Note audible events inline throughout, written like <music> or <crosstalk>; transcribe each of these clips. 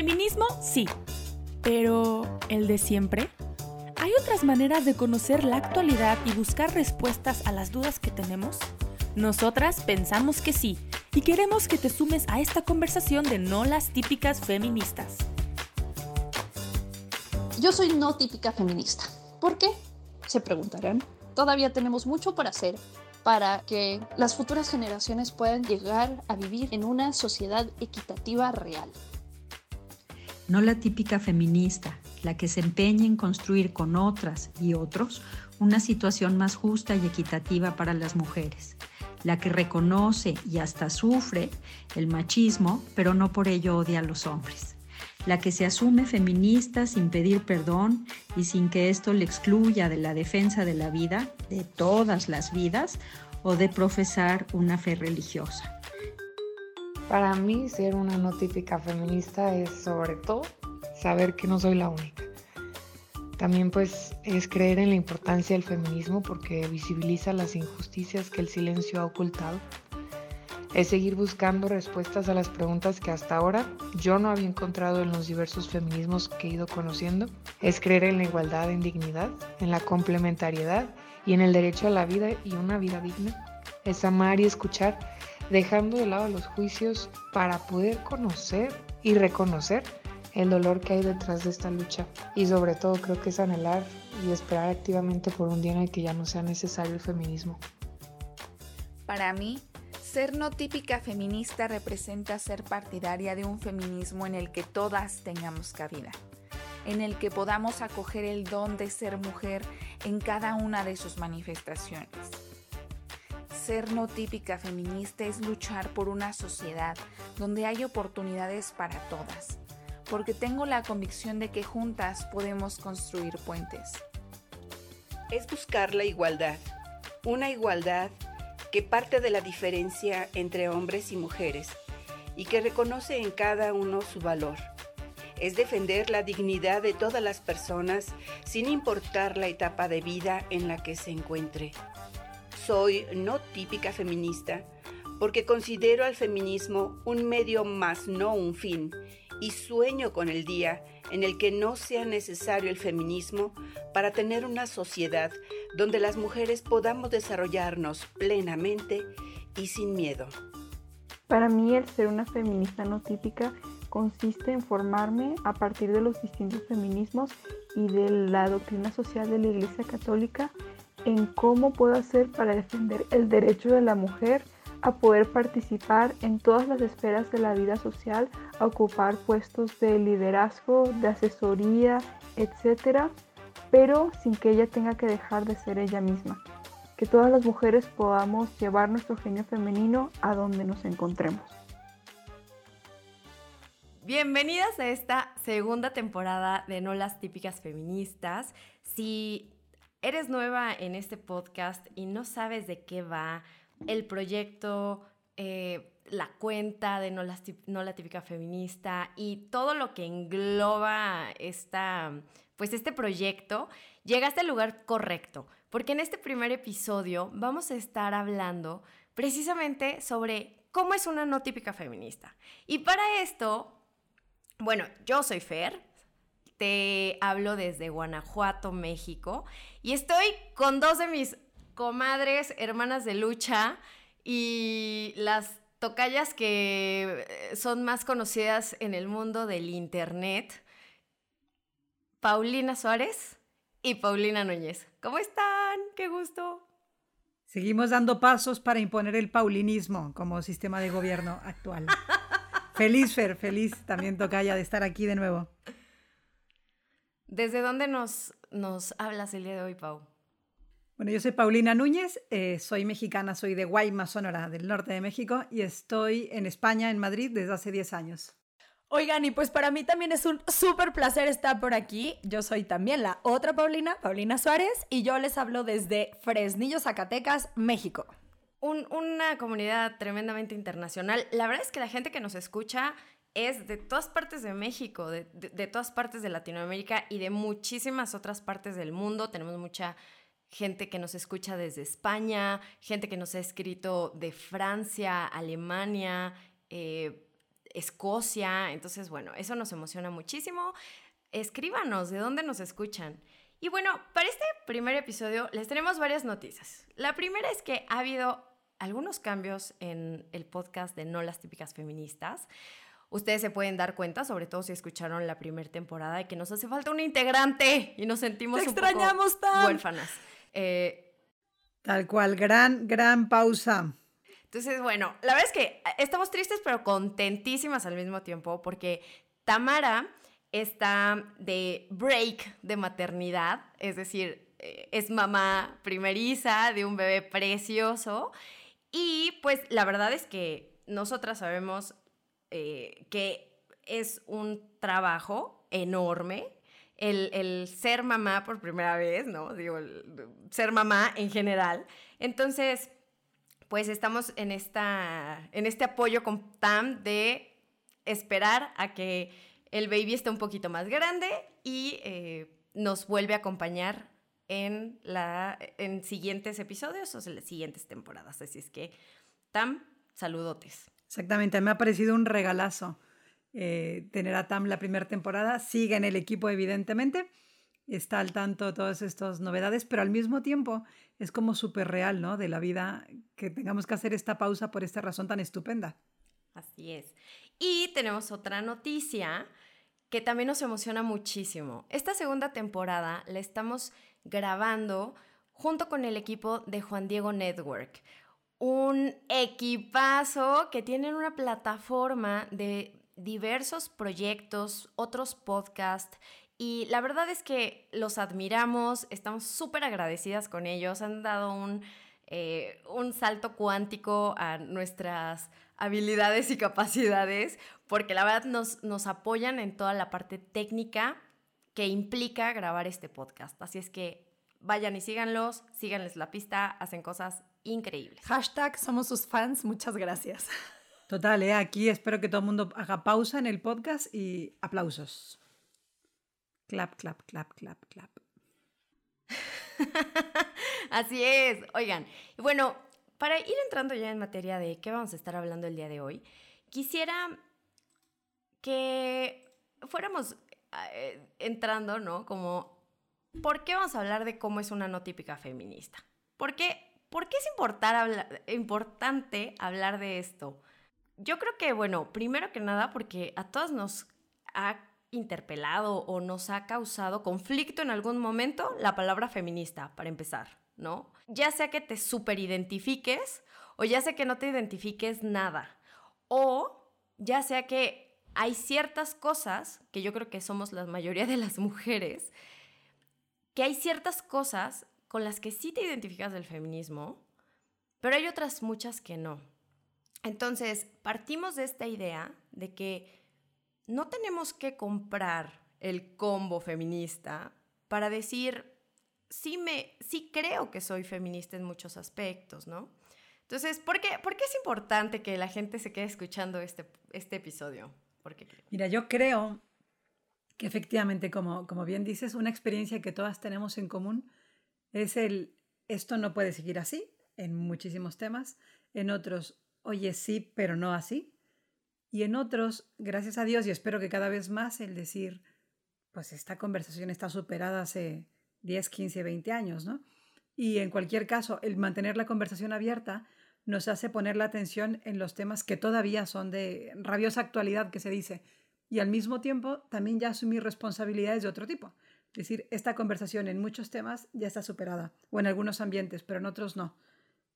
Feminismo, sí. Pero, ¿el de siempre? ¿Hay otras maneras de conocer la actualidad y buscar respuestas a las dudas que tenemos? Nosotras pensamos que sí y queremos que te sumes a esta conversación de no las típicas feministas. Yo soy no típica feminista. ¿Por qué? Se preguntarán. Todavía tenemos mucho por hacer para que las futuras generaciones puedan llegar a vivir en una sociedad equitativa real. No la típica feminista, la que se empeña en construir con otras y otros una situación más justa y equitativa para las mujeres, la que reconoce y hasta sufre el machismo, pero no por ello odia a los hombres, la que se asume feminista sin pedir perdón y sin que esto le excluya de la defensa de la vida, de todas las vidas, o de profesar una fe religiosa. Para mí, ser una no típica feminista es sobre todo saber que no soy la única. También pues es creer en la importancia del feminismo porque visibiliza las injusticias que el silencio ha ocultado. Es seguir buscando respuestas a las preguntas que hasta ahora yo no había encontrado en los diversos feminismos que he ido conociendo. Es creer en la igualdad en dignidad, en la complementariedad y en el derecho a la vida y una vida digna. Es amar y escuchar, dejando de lado los juicios para poder conocer y reconocer el dolor que hay detrás de esta lucha y sobre todo creo que es anhelar y esperar activamente por un día en el que ya no sea necesario el feminismo. Para mí, ser no típica feminista representa ser partidaria de un feminismo en el que todas tengamos cabida, en el que podamos acoger el don de ser mujer en cada una de sus manifestaciones. Ser no típica feminista es luchar por una sociedad donde hay oportunidades para todas, porque tengo la convicción de que juntas podemos construir puentes. Es buscar la igualdad, una igualdad que parte de la diferencia entre hombres y mujeres y que reconoce en cada uno su valor. Es defender la dignidad de todas las personas sin importar la etapa de vida en la que se encuentre. Soy no típica feminista porque considero al feminismo un medio más no un fin y sueño con el día en el que no sea necesario el feminismo para tener una sociedad donde las mujeres podamos desarrollarnos plenamente y sin miedo. Para mí el ser una feminista no típica consiste en formarme a partir de los distintos feminismos y de la doctrina social de la Iglesia Católica en cómo puedo hacer para defender el derecho de la mujer a poder participar en todas las esferas de la vida social, a ocupar puestos de liderazgo, de asesoría, etcétera, pero sin que ella tenga que dejar de ser ella misma. Que todas las mujeres podamos llevar nuestro genio femenino a donde nos encontremos. Bienvenidas a esta segunda temporada de No las típicas feministas. Si eres nueva en este podcast y no sabes de qué va, el proyecto, eh, la cuenta de no la, no la, típica feminista y todo lo que engloba esta, pues este proyecto, llegaste al lugar correcto, porque en este primer episodio vamos a estar hablando precisamente sobre cómo es una no típica feminista. Y para esto, bueno, yo soy Fer, te hablo desde Guanajuato, México, y estoy con dos de mis comadres, hermanas de lucha y las tocayas que eh, son más conocidas en el mundo del Internet, Paulina Suárez y Paulina Núñez. ¿Cómo están? ¡Qué gusto! Seguimos dando pasos para imponer el paulinismo como sistema de gobierno actual. <laughs> feliz, Fer, feliz también tocaya de estar aquí de nuevo. ¿Desde dónde nos, nos hablas el día de hoy, Pau? Bueno, yo soy Paulina Núñez, eh, soy mexicana, soy de Guaymas, Sonora, del norte de México, y estoy en España, en Madrid, desde hace 10 años. Oigan, y pues para mí también es un súper placer estar por aquí. Yo soy también la otra Paulina, Paulina Suárez, y yo les hablo desde Fresnillo, Zacatecas, México. una comunidad tremendamente internacional. La verdad es que la gente que nos escucha es de todas partes de México, de todas partes de Latinoamérica y de muchísimas otras partes del mundo. Tenemos mucha gente que nos escucha desde España, gente que nos ha escrito de Francia, Alemania, eh, Escocia. Entonces, bueno, eso nos emociona muchísimo. Escríbanos de dónde nos escuchan. Y bueno, para este primer episodio les tenemos varias noticias. La primera es que ha habido algunos cambios en el podcast de No las típicas feministas. Ustedes se pueden dar cuenta, sobre todo si escucharon la primera temporada, de que nos hace falta un integrante y nos sentimos un extrañamos poco huérfanas. Eh, Tal cual, gran, gran pausa. Entonces, bueno, la verdad es que estamos tristes pero contentísimas al mismo tiempo porque Tamara está de break de maternidad, es decir, eh, es mamá primeriza de un bebé precioso y pues la verdad es que nosotras sabemos eh, que es un trabajo enorme. El, ser mamá por primera vez, ¿no? Digo, ser mamá en general. Entonces, pues estamos en, esta, en este apoyo con TAM de esperar a que el baby esté un poquito más grande y eh, nos vuelve a acompañar en, la, en siguientes episodios o en las siguientes temporadas. Así es que, Tam, saludotes. Exactamente, me ha parecido un regalazo eh, tener a Tam la primera temporada. Sigue en el equipo, evidentemente. Está al tanto de todas estas novedades, pero al mismo tiempo es como súper real, ¿no? De la vida que tengamos que hacer esta pausa por esta razón tan estupenda. Así es. Y tenemos otra noticia que también nos emociona muchísimo. Esta segunda temporada la estamos grabando junto con el equipo de Juan Diego Network. Un equipazo que tienen una plataforma de diversos proyectos, otros podcasts y la verdad es que los admiramos, estamos súper agradecidas con ellos, han dado un, eh, un salto cuántico a nuestras habilidades y capacidades, porque la verdad nos, nos apoyan en toda la parte técnica que implica grabar este podcast. Así es que vayan y síganlos, síganles la pista, hacen cosas increíbles. Hashtag somos sus fans, muchas gracias. <laughs> Total, ¿eh? aquí espero que todo el mundo haga pausa en el podcast y aplausos. Clap, clap, clap, clap, clap. <laughs> Así es. Oigan, bueno, para ir entrando ya en materia de qué vamos a estar hablando el día de hoy, quisiera que fuéramos eh, entrando, ¿no? Como, ¿por qué vamos a hablar de cómo es una no típica feminista? ¿Por qué, ¿por qué es importante hablar de esto? Yo creo que, bueno, primero que nada, porque a todas nos ha interpelado o nos ha causado conflicto en algún momento la palabra feminista, para empezar, ¿no? Ya sea que te superidentifiques o ya sea que no te identifiques nada, o ya sea que hay ciertas cosas, que yo creo que somos la mayoría de las mujeres, que hay ciertas cosas con las que sí te identificas del feminismo, pero hay otras muchas que no. Entonces, partimos de esta idea de que no tenemos que comprar el combo feminista para decir, sí, me, sí creo que soy feminista en muchos aspectos, ¿no? Entonces, ¿por qué, ¿por qué es importante que la gente se quede escuchando este, este episodio? Mira, yo creo que efectivamente, como, como bien dices, una experiencia que todas tenemos en común es el, esto no puede seguir así, en muchísimos temas, en otros, oye, sí, pero no así, y en otros, gracias a Dios, y espero que cada vez más, el decir, pues esta conversación está superada hace 10, 15, 20 años, ¿no? Y en cualquier caso, el mantener la conversación abierta nos hace poner la atención en los temas que todavía son de rabiosa actualidad, que se dice, y al mismo tiempo también ya asumir responsabilidades de otro tipo. Es decir, esta conversación en muchos temas ya está superada, o en algunos ambientes, pero en otros no.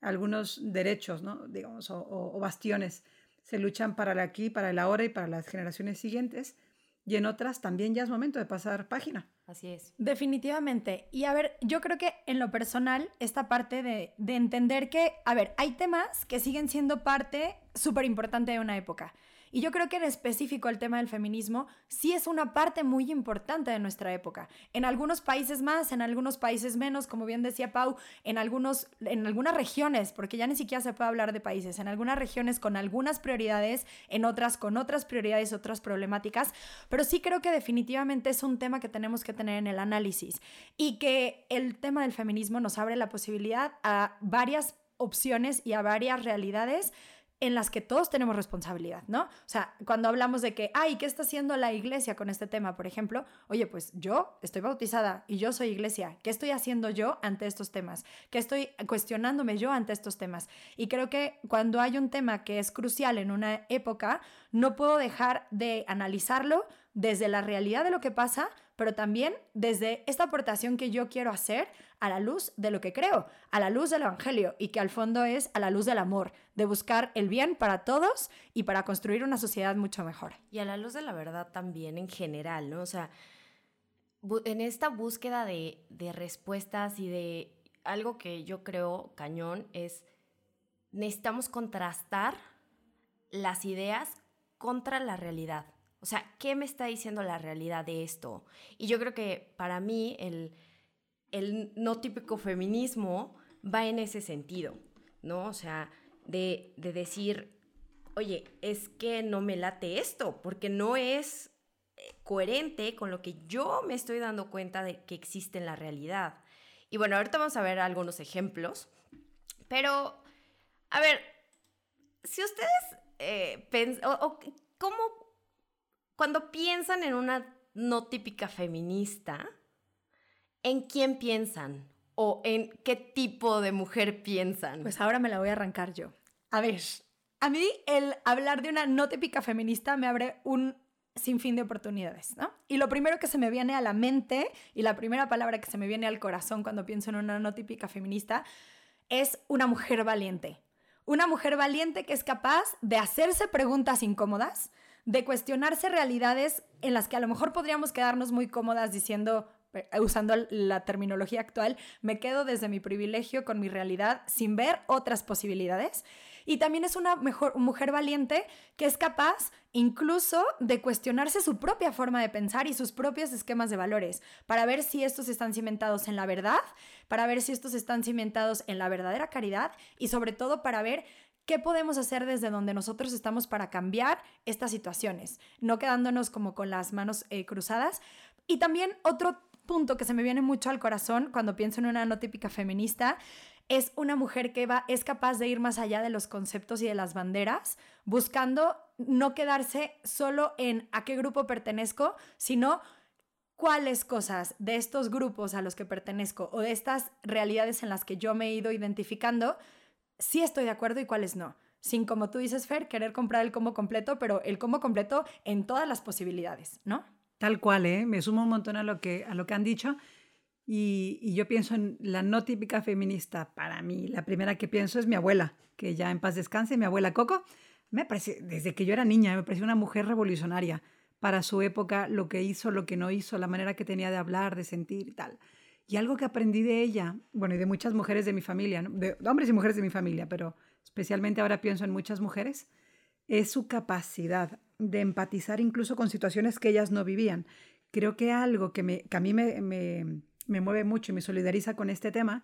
Algunos derechos, ¿no? digamos, o, bastiones se luchan para el aquí, para el ahora y para las generaciones siguientes, y en otras también ya es momento de pasar página. Así es. Definitivamente. Y a ver, yo creo que en lo personal, esta parte de, de entender que, a ver, hay temas que siguen siendo parte súper importante de una época. Y yo creo que en específico el tema del feminismo sí es una parte muy importante de nuestra época. En algunos países más, en algunos países menos, como bien decía Pau, en, algunos, en algunas regiones, porque ya ni siquiera se puede hablar de países, en algunas regiones con algunas prioridades, en otras con otras prioridades, otras problemáticas, pero sí creo que definitivamente es un tema que tenemos que tener en el análisis y que el tema del feminismo nos abre la posibilidad a varias opciones y a varias realidades en las que todos tenemos responsabilidad, ¿no? O sea, cuando hablamos de que, ay, ¿qué está haciendo la iglesia con este tema, por ejemplo? Oye, pues yo estoy bautizada y yo soy iglesia. ¿Qué estoy haciendo yo ante estos temas? ¿Qué estoy cuestionándome yo ante estos temas? Y creo que cuando hay un tema que es crucial en una época, no puedo dejar de analizarlo desde la realidad de lo que pasa, pero también desde esta aportación que yo quiero hacer a la luz de lo que creo, a la luz del Evangelio y que al fondo es a la luz del amor, de buscar el bien para todos y para construir una sociedad mucho mejor. Y a la luz de la verdad también en general, ¿no? O sea, en esta búsqueda de, de respuestas y de algo que yo creo cañón es necesitamos contrastar las ideas contra la realidad. O sea, ¿qué me está diciendo la realidad de esto? Y yo creo que para mí el, no típico feminismo va en ese sentido, ¿no? O sea, de, de decir, oye, es que no me late esto, porque no es eh, coherente con lo que yo me estoy dando cuenta de que existe en la realidad. Y bueno, ahorita vamos a ver algunos ejemplos, pero, a ver, si ustedes eh, o, ¿cómo cuando piensan en una no típica feminista, ¿en quién piensan? ¿O en qué tipo de mujer piensan? Pues ahora me la voy a arrancar yo. A ver, a mí el hablar de una no típica feminista me abre un sinfín de oportunidades, ¿no? Y lo primero que se me viene a la mente y la primera palabra que se me viene al corazón cuando pienso en una no típica feminista es una mujer valiente. Una mujer valiente que es capaz de hacerse preguntas incómodas, de cuestionarse realidades en las que a lo mejor podríamos quedarnos muy cómodas diciendo, eh, usando la terminología actual, me quedo desde mi privilegio con mi realidad sin ver otras posibilidades. Y también es una mejor, mujer valiente que es capaz incluso de cuestionarse su propia forma de pensar y sus propios esquemas de valores para ver si estos están cimentados en la verdad, para ver si estos están cimentados en la verdadera caridad y sobre todo para ver ¿Qué podemos hacer desde donde nosotros estamos para cambiar estas situaciones? No quedándonos como con las manos eh, cruzadas. Y también otro punto que se me viene mucho al corazón cuando pienso en una no típica feminista es una mujer que va, es capaz de ir más allá de los conceptos y de las banderas, buscando no quedarse solo en a qué grupo pertenezco, sino cuáles cosas de estos grupos a los que pertenezco o de estas realidades en las que yo me he ido identificando sí estoy de acuerdo y cuáles no. Sin, como tú dices, Fer, querer comprar el combo completo, pero el combo completo en todas las posibilidades, ¿no? Tal cual, ¿eh? Me sumo un montón a lo que, a lo que han dicho. Y, y, yo pienso en la no típica feminista. Para mí, la primera que pienso es mi abuela, que ya en paz descanse, mi abuela Coco. Me parece, desde que yo era niña, me pareció una mujer revolucionaria para su época, lo que hizo, lo que no hizo, la manera que tenía de hablar, de sentir y tal. Y algo que aprendí de ella, bueno, y de muchas mujeres de mi familia, de hombres y mujeres de mi familia, pero especialmente ahora pienso en muchas mujeres, es su capacidad de empatizar incluso con situaciones que ellas no vivían. Creo que algo que, me, que a mí me, me, me mueve mucho y me solidariza con este tema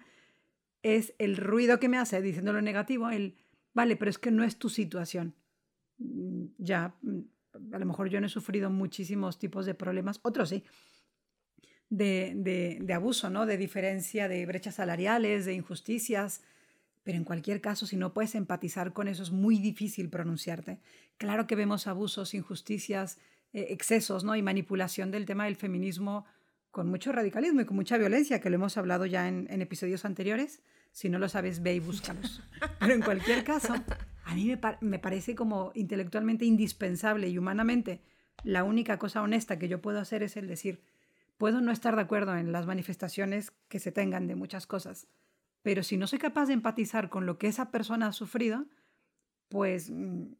es el ruido que me hace diciendo lo negativo, el, vale, pero es que no es tu situación. Mm, ya, mm, a lo mejor yo no he sufrido muchísimos tipos de problemas, otros sí, de, de, abuso, ¿no? de diferencia, de brechas salariales, de injusticias. Pero en cualquier caso, si no puedes empatizar con eso, es muy difícil pronunciarte. Claro que vemos abusos, injusticias, eh, excesos ¿no? y manipulación del tema del feminismo con mucho radicalismo y con mucha violencia, que lo hemos hablado ya en, episodios anteriores. Si no lo sabes, ve y búscalos. Pero en cualquier caso, a mí me, me parece como intelectualmente indispensable y humanamente la única cosa honesta que yo puedo hacer es el decir, Puedo no estar de acuerdo en las manifestaciones que se tengan de muchas cosas, pero si no soy capaz de empatizar con lo que esa persona ha sufrido, pues mm,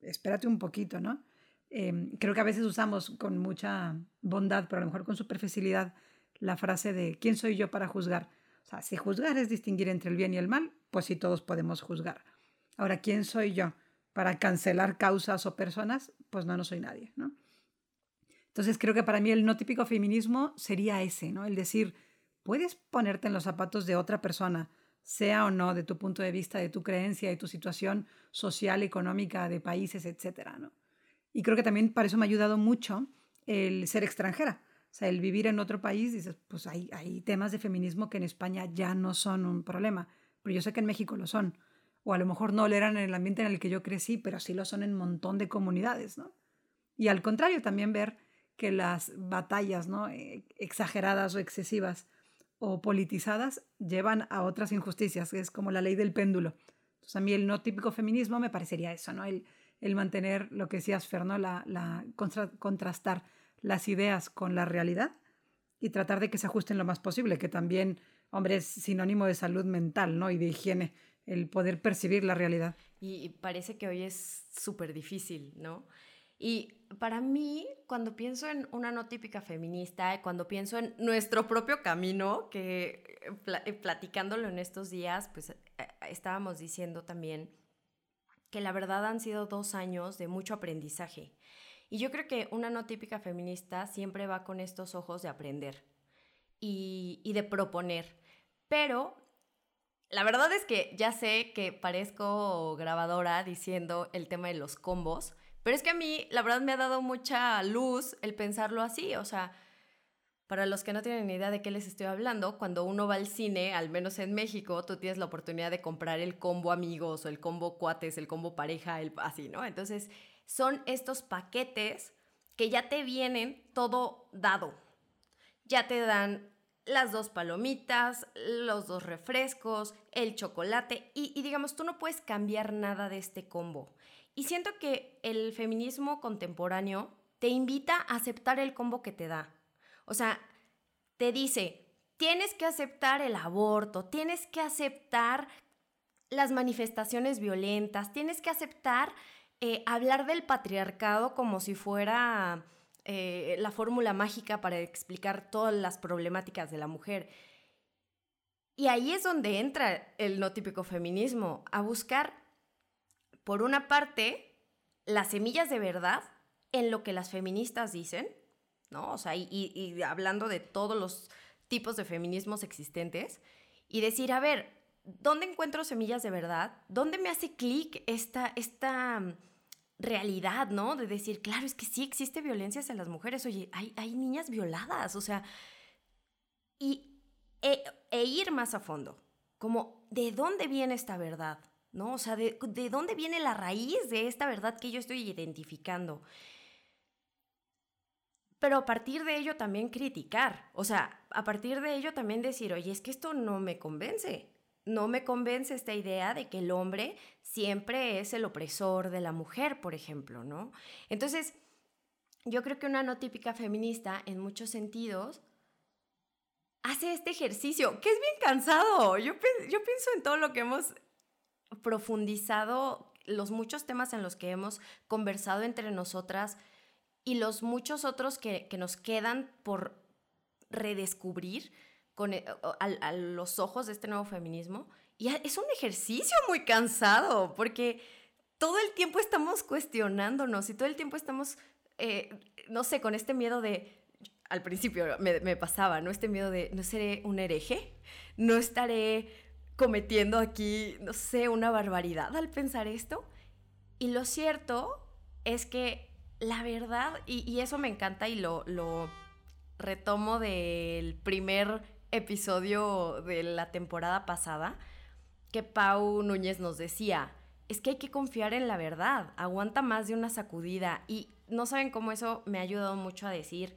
espérate un poquito, ¿no? Em, creo que a veces usamos con mucha bondad, pero a lo mejor con superficialidad, la frase de ¿quién soy yo para juzgar? O sea, si juzgar es distinguir entre el bien y el mal, pues sí todos podemos juzgar. Ahora, ¿quién soy yo para cancelar causas o personas? Pues no, no soy nadie, ¿no? Entonces creo que para mí el no típico feminismo sería ese, ¿no? El decir, puedes ponerte en los zapatos de otra persona, sea o no de tu punto de vista, de tu creencia, de tu situación social, económica, de países, etcétera, ¿no? Y creo que también para eso me ha ayudado mucho el ser extranjera. O sea, el vivir en otro país, dices, pues hay, hay temas de feminismo que en España ya no son un problema, pero yo sé que en México lo son, o a lo mejor no lo eran en el ambiente en el que yo crecí, pero sí lo son en un montón de comunidades, ¿no? Y al contrario, también ver que las batallas, ¿no? Eh, exageradas o excesivas o politizadas llevan a otras injusticias, que es como la ley del péndulo. Entonces a mí el no típico feminismo me parecería eso, ¿no? El, el mantener lo que decías, Fer, La, la contrastar las ideas con la realidad y tratar de que se ajusten lo más posible, que también, hombre, es sinónimo de salud mental, ¿no? Y de higiene el poder percibir la realidad. Y parece que hoy es súper difícil, ¿no? Y para mí, cuando pienso en una no típica feminista, cuando pienso en nuestro propio camino, que eh, eh, platicándolo en estos días, pues eh, estábamos diciendo también que la verdad han sido dos años de mucho aprendizaje. Y yo creo que una no típica feminista siempre va con estos ojos de aprender y, y de proponer. Pero la verdad es que ya sé que parezco grabadora diciendo el tema de los combos, pero es que a mí, la verdad, me ha dado mucha luz el pensarlo así. O sea, para los que no tienen ni idea de qué les estoy hablando, cuando uno va al cine, al menos en México, tú tienes la oportunidad de comprar el combo amigos o el combo cuates, el combo pareja, el, así, ¿no? Entonces, son estos paquetes que ya te vienen todo dado. Ya te dan las dos palomitas, los dos refrescos, el chocolate y, digamos, tú no puedes cambiar nada de este combo. Y siento que el feminismo contemporáneo te invita a aceptar el combo que te da. O sea, te dice, tienes que aceptar el aborto, tienes que aceptar las manifestaciones violentas, tienes que aceptar eh, hablar del patriarcado como si fuera eh, la fórmula mágica para explicar todas las problemáticas de la mujer. Y ahí es donde entra el no típico feminismo, a buscar, por una parte, las semillas de verdad en lo que las feministas dicen, ¿no? O sea, y, hablando de todos los tipos de feminismos existentes, y decir, a ver, ¿dónde encuentro semillas de verdad? ¿Dónde me hace clic esta, esta realidad, ¿no? De decir, claro, es que sí existe violencia hacia las mujeres, oye, hay, hay niñas violadas, o sea, y, e, e, ir más a fondo, como, ¿de dónde viene esta verdad? ¿No? O sea, de, ¿de dónde viene la raíz de esta verdad que yo estoy identificando? pero a partir de ello también criticar, o sea, a partir de ello también decir, oye, es que esto no me convence, no me convence esta idea de que el hombre siempre es el opresor de la mujer, por ejemplo, ¿no? Entonces, yo creo que una no típica feminista, en muchos sentidos, hace este ejercicio, que es bien cansado. Yo, yo pienso en todo lo que hemos profundizado, los muchos temas en los que hemos conversado entre nosotras y los muchos otros que, que nos quedan por redescubrir con, eh, a, los ojos de este nuevo feminismo. Y es un ejercicio muy cansado, porque todo el tiempo estamos cuestionándonos y todo el tiempo estamos, eh, no sé, con este miedo de, al principio me, me, pasaba, ¿no? Este miedo de, ¿no seré un hereje? ¿No estaré cometiendo aquí, no sé, una barbaridad al pensar esto? Y lo cierto es que la verdad, y, eso me encanta y lo, lo retomo del primer episodio de la temporada pasada que Pau Núñez nos decía, es que hay que confiar en la verdad, aguanta más de una sacudida y no saben cómo eso me ha ayudado mucho a decir,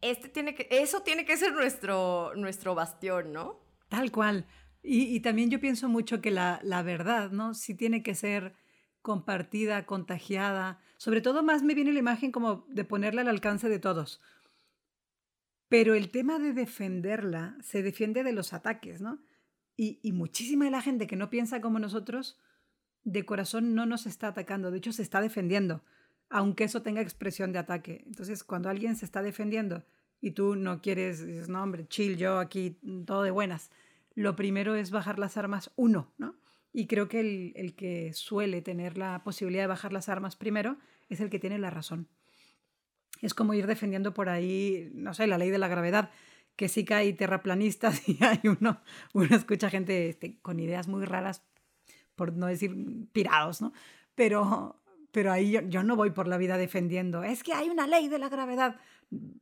este tiene que, eso tiene que ser nuestro, nuestro bastión, ¿no? Tal cual. Y, también yo pienso mucho que la, verdad, ¿no? Sí tiene que ser compartida, contagiada. Sobre todo más me viene la imagen como de ponerla al alcance de todos. Pero el tema de defenderla se defiende de los ataques, ¿no? Y, muchísima de la gente que no piensa como nosotros, de corazón no nos está atacando, de hecho se está defendiendo, aunque eso tenga expresión de ataque. Entonces, cuando alguien se está defendiendo y tú no quieres, dices, no, hombre, chill, yo aquí todo de buenas, lo primero es bajar las armas uno, ¿no? Y creo que el, el que suele tener la posibilidad de bajar las armas primero es el que tiene la razón es como ir defendiendo por ahí, no sé, la ley de la gravedad, que sí que hay terraplanistas <laughs> y hay uno, uno escucha gente este, con ideas muy raras, por no decir pirados, ¿no? Pero, pero ahí yo, yo, no voy por la vida defendiendo, es que hay una ley de la gravedad.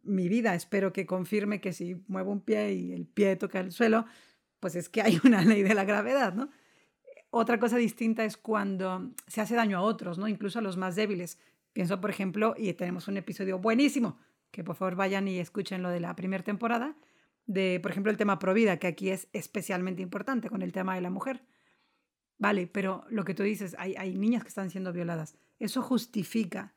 Mi vida espero que confirme que si muevo un pie y el pie toca el suelo, pues es que hay <laughs> una ley de la gravedad, ¿no? otra cosa distinta es cuando se hace daño a otros, ¿no? Incluso a los más débiles. Pienso, por ejemplo, y tenemos un episodio buenísimo, que por favor vayan y escuchen lo de la primera temporada, de, por ejemplo, el tema provida, que aquí es especialmente importante con el tema de la mujer. Vale, pero lo que tú dices, hay, hay niñas que están siendo violadas. ¿Eso justifica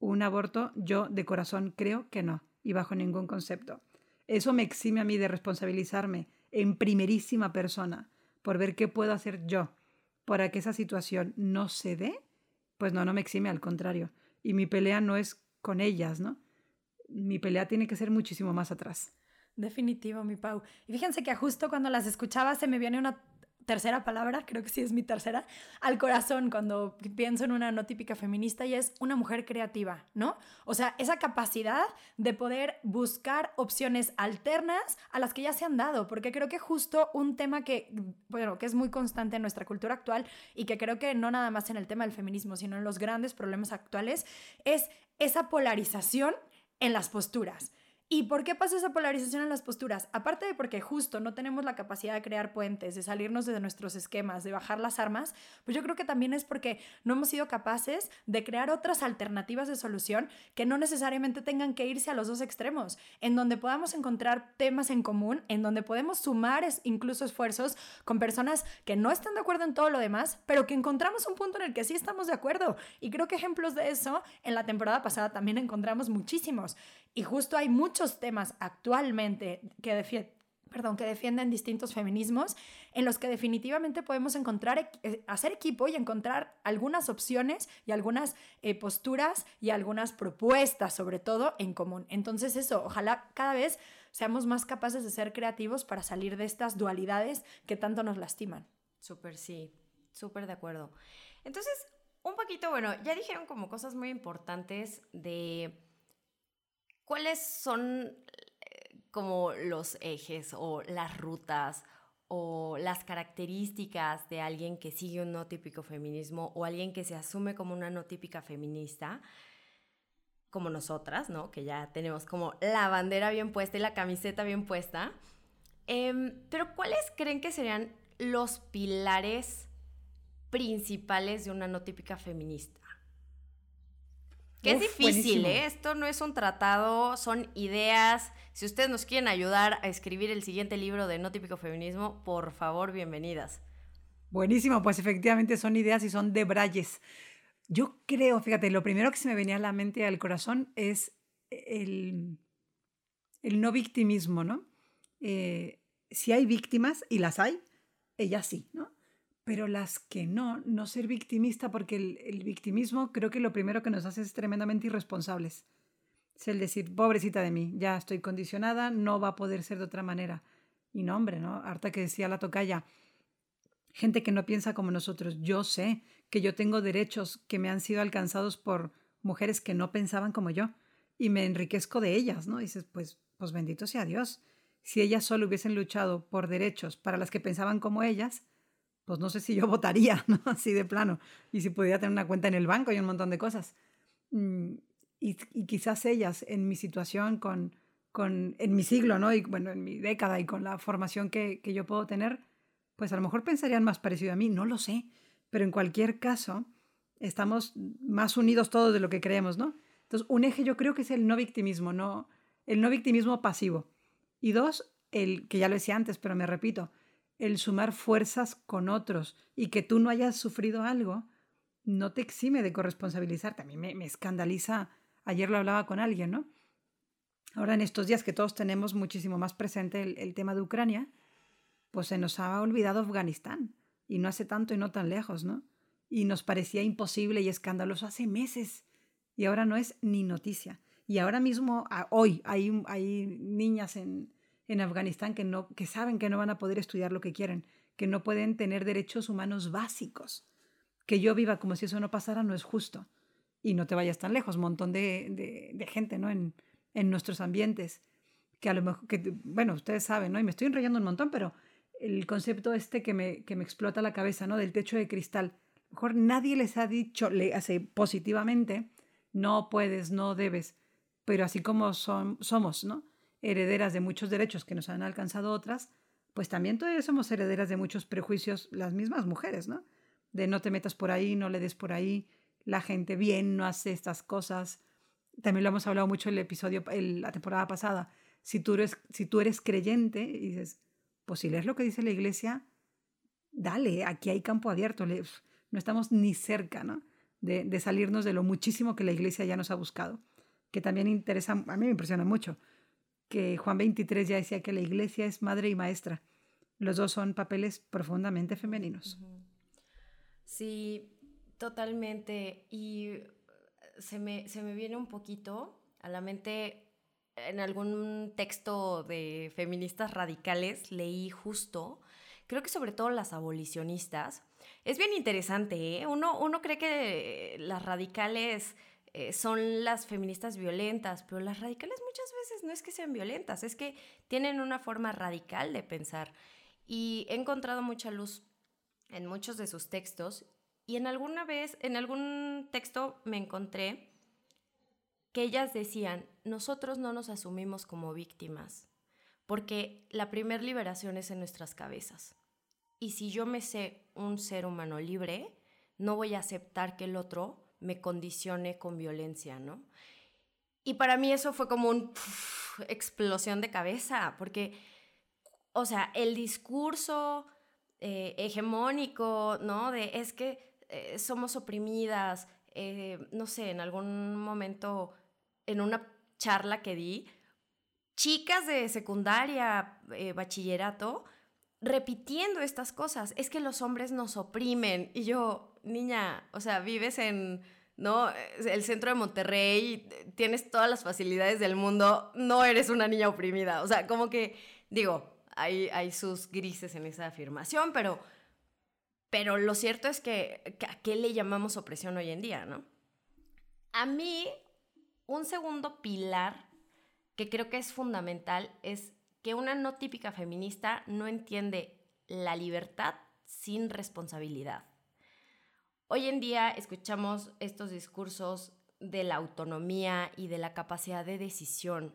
un aborto? Yo de corazón creo que no, y bajo ningún concepto. Eso me exime a mí de responsabilizarme en primerísima persona por ver qué puedo hacer yo para que esa situación no se dé. Pues no, no me exime, al contrario. Y mi pelea no es con ellas, ¿no? Mi pelea tiene que ser muchísimo más atrás. Definitivo, mi Pau. Y fíjense que justo cuando las escuchaba se me viene una tercera palabra, creo que sí es mi tercera, al corazón cuando pienso en una no típica feminista y es una mujer creativa, ¿no? O sea, esa capacidad de poder buscar opciones alternas a las que ya se han dado, porque creo que justo un tema que, bueno, que es muy constante en nuestra cultura actual y que creo que no nada más en el tema del feminismo, sino en los grandes problemas actuales, es esa polarización en las posturas. ¿Y por qué pasa esa polarización en las posturas? Aparte de porque justo no tenemos la capacidad de crear puentes, de salirnos de nuestros esquemas, de bajar las armas, pues yo creo que también es porque no hemos sido capaces de crear otras alternativas de solución que no necesariamente tengan que irse a los dos extremos, en donde podamos encontrar temas en común, en donde podemos sumar incluso esfuerzos con personas que no están de acuerdo en todo lo demás, pero que encontramos un punto en el que sí estamos de acuerdo. Y creo que ejemplos de eso en la temporada pasada también encontramos muchísimos. Y justo hay muchos temas actualmente que, perdón, que defienden distintos feminismos en los que definitivamente podemos encontrar, eh, hacer equipo y encontrar algunas opciones y algunas eh, posturas y algunas propuestas, sobre todo, en común. Entonces eso, ojalá cada vez seamos más capaces de ser creativos para salir de estas dualidades que tanto nos lastiman. Súper, sí, súper de acuerdo. Entonces, un poquito, bueno, ya dijeron como cosas muy importantes de ¿cuáles son eh, como los ejes o las rutas o las características de alguien que sigue un no típico feminismo o alguien que se asume como una no típica feminista? como nosotras, ¿no? Que ya tenemos como la bandera bien puesta y la camiseta bien puesta. Em, pero ¿cuáles creen que serían los pilares principales de una no típica feminista? Que es difícil, ¿eh? Esto no es un tratado, son ideas. Si ustedes nos quieren ayudar a escribir el siguiente libro de No Típico Feminismo, por favor, bienvenidas. Buenísimo, pues efectivamente son ideas y son de Brayes. Yo creo, fíjate, lo primero que se me venía a la mente y al corazón es el, el no victimismo, ¿no? Eh, si hay víctimas, y las hay, ellas sí, ¿no? Pero las que no, no ser victimista, porque el, victimismo creo que lo primero que nos hace es tremendamente irresponsables. Es el decir, pobrecita de mí, ya estoy condicionada, no va a poder ser de otra manera. Y no, hombre, ¿no? Harta que decía la tocaya, gente que no piensa como nosotros. Yo sé que yo tengo derechos que me han sido alcanzados por mujeres que no pensaban como yo y me enriquezco de ellas, ¿no? dices, pues, pues bendito sea Dios. Si ellas solo hubiesen luchado por derechos para las que pensaban como ellas, pues no sé si yo <laughs> votaría, ¿no? Así de plano. Y si pudiera tener una cuenta en el banco y un montón de cosas. Mm, y, quizás ellas, en mi situación, con, con, en mi siglo, ¿no? Y bueno, en mi década y con la formación que, que yo puedo tener, pues a lo mejor pensarían más parecido a mí, no lo sé. Pero en cualquier caso, estamos más unidos todos de lo que creemos, ¿no? Entonces, un eje yo creo que es el no victimismo, no, el no victimismo pasivo. Y dos, el que ya lo decía antes, pero me repito, el sumar fuerzas con otros y que tú no hayas sufrido algo, no te exime de corresponsabilizarte. A mí me, escandaliza, ayer lo hablaba con alguien, ¿no? Ahora en estos días que todos tenemos muchísimo más presente el, el tema de Ucrania, pues se nos ha olvidado Afganistán, y no hace tanto y no tan lejos, ¿no? Y nos parecía imposible y escandaloso hace meses, y ahora no es ni noticia. Y ahora mismo, hoy, hay, hay niñas en, en Afganistán que, no, que saben que no van a poder estudiar lo que quieren, que no pueden tener derechos humanos básicos. Que yo viva como si eso no pasara no es justo. Y no te vayas tan lejos, un montón de, de, gente ¿no? en, en, nuestros ambientes. Que a lo mejor, que, bueno, ustedes saben, ¿no? y me estoy enrollando un montón, pero el concepto este que me, que me explota la cabeza, ¿no? Del techo de cristal. A lo mejor nadie les ha dicho, le hace positivamente, no puedes, no debes, pero así como son, somos, ¿no? Herederas de muchos derechos que nos han alcanzado otras, pues también todavía somos herederas de muchos prejuicios las mismas mujeres, ¿no? de no te metas por ahí, no le des por ahí, la gente bien no hace estas cosas. También lo hemos hablado mucho el episodio, en la temporada pasada. Si tú eres, si tú eres creyente y dices, pues si lees lo que dice la iglesia, dale, aquí hay campo abierto, no estamos ni cerca ¿no? de, de salirnos de lo muchísimo que la iglesia ya nos ha buscado, que también interesa, a mí me impresiona mucho, que Juan 23 ya decía que la iglesia es madre y maestra. Los dos son papeles profundamente femeninos. Sí, totalmente. Y eh, se me, se me viene un poquito a la mente en algún texto de feministas radicales, leí justo, creo que sobre todo las abolicionistas. Es bien interesante, ¿eh? Uno, uno cree que las radicales eh, son las feministas violentas, pero las radicales muchas veces no es que sean violentas, es que tienen una forma radical de pensar. Y he encontrado mucha luz en muchos de sus textos y en alguna vez, en algún texto me encontré que ellas decían, nosotros no nos asumimos como víctimas, porque la primer liberación es en nuestras cabezas. Y si yo me sé un ser humano libre, no voy a aceptar que el otro me condicione con violencia, ¿no? Y para mí eso fue como una explosión de cabeza, porque, o sea, el discurso eh, hegemónico, ¿no? De es que eh, somos oprimidas, eh, no sé, en algún momento, en una charla que di, chicas de secundaria, bachillerato, repitiendo estas cosas, es que los hombres nos oprimen. Y yo, niña, o sea, vives en, ¿no? El centro de Monterrey, tienes todas las facilidades del mundo, no eres una niña oprimida. O sea, como que, digo, hay, hay sus grises en esa afirmación, pero, pero lo cierto es que, ¿a qué le llamamos opresión hoy en día, no? A mí, un segundo pilar que creo que es fundamental es que una no típica feminista no entiende la libertad sin responsabilidad. Hoy en día escuchamos estos discursos de la autonomía y de la capacidad de decisión.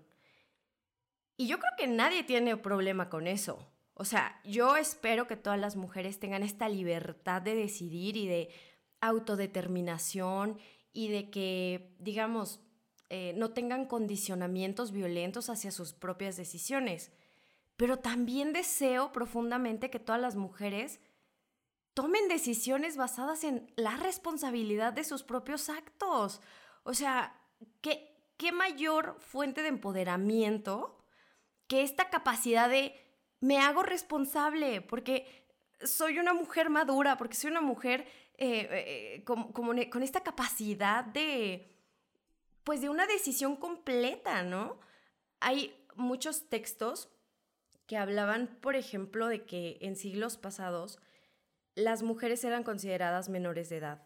Y yo creo que nadie tiene problema con eso. O sea, yo espero que todas las mujeres tengan esta libertad de decidir y de autodeterminación y de que, digamos, eh, no tengan condicionamientos violentos hacia sus propias decisiones. Pero también deseo profundamente que todas las mujeres tomen decisiones basadas en la responsabilidad de sus propios actos. O sea, ¿qué, qué mayor fuente de empoderamiento que esta capacidad de me hago responsable porque soy una mujer madura, porque soy una mujer eh, eh, como, con esta capacidad de pues de una decisión completa, ¿no? Hay muchos textos que hablaban, por ejemplo, de que en siglos pasados las mujeres eran consideradas menores de edad.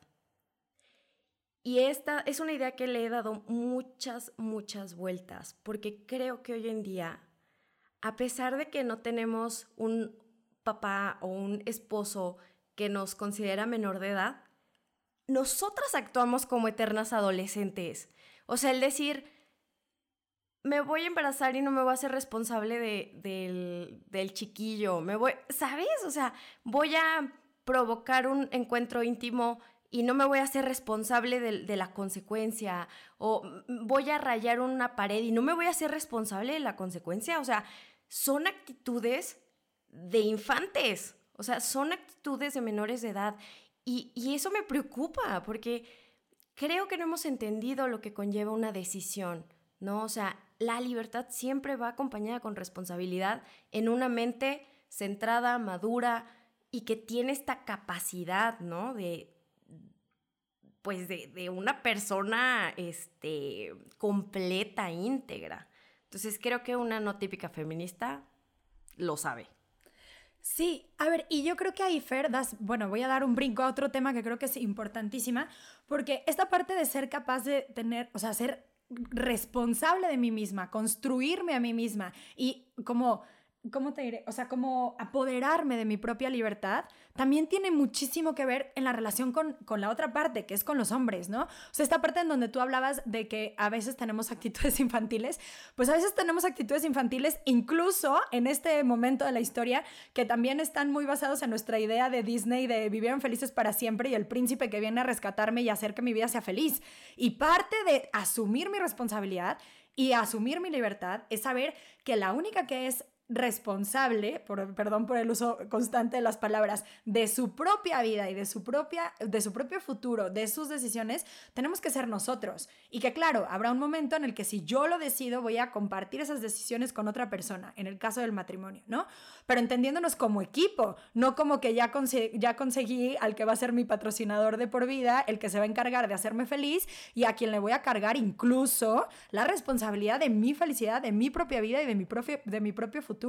Y esta es una idea que le he dado muchas, muchas vueltas, porque creo que hoy en día, a pesar de que no tenemos un papá o un esposo que nos considera menor de edad, nosotras actuamos como eternas adolescentes. O sea, el decir, me voy a embarazar y no me voy a ser responsable de, del, chiquillo, me voy, ¿sabes? O sea, voy a provocar un encuentro íntimo y no me voy a ser responsable de, la consecuencia, o voy a rayar una pared y no me voy a ser responsable de la consecuencia. O sea, son actitudes de infantes, o sea, son actitudes de menores de edad. Y, y eso me preocupa porque creo que no hemos entendido lo que conlleva una decisión, ¿no? O sea, la libertad siempre va acompañada con responsabilidad en una mente centrada, madura y que tiene esta capacidad, ¿no? De, pues de, una persona este, completa, íntegra. Entonces creo que una no típica feminista lo sabe. Sí, a ver, y yo creo que ahí, Fer, das, bueno, voy a dar un brinco a otro tema que creo que es importantísima, porque esta parte de ser capaz de tener, o sea, ser responsable de mí misma, construirme a mí misma y como, ¿cómo te diré? O sea, como apoderarme de mi propia libertad, también tiene muchísimo que ver en la relación con, con, la otra parte, que es con los hombres, ¿no? O sea, esta parte en donde tú hablabas de que a veces tenemos actitudes <laughs> infantiles, pues a veces tenemos actitudes infantiles incluso en este momento de la historia que también están muy basados en nuestra idea de Disney de vivieron felices para siempre y el príncipe que viene a rescatarme y hacer que mi vida sea feliz. Y parte de asumir mi responsabilidad y asumir mi libertad es saber que la única que es responsable, por, perdón por el uso constante de las palabras, de su propia vida y de su, propia, de su propio futuro, de sus decisiones, tenemos que ser nosotros. Y que claro, habrá un momento en el que si yo lo decido, voy a compartir esas decisiones con otra persona, en el caso del matrimonio, ¿no? Pero entendiéndonos como equipo, no como que ya, ya conseguí al que va a ser mi patrocinador de por vida, el que se va a encargar de hacerme feliz y a quien le voy a cargar incluso la responsabilidad de mi felicidad, de mi propia vida y de mi, de mi propio futuro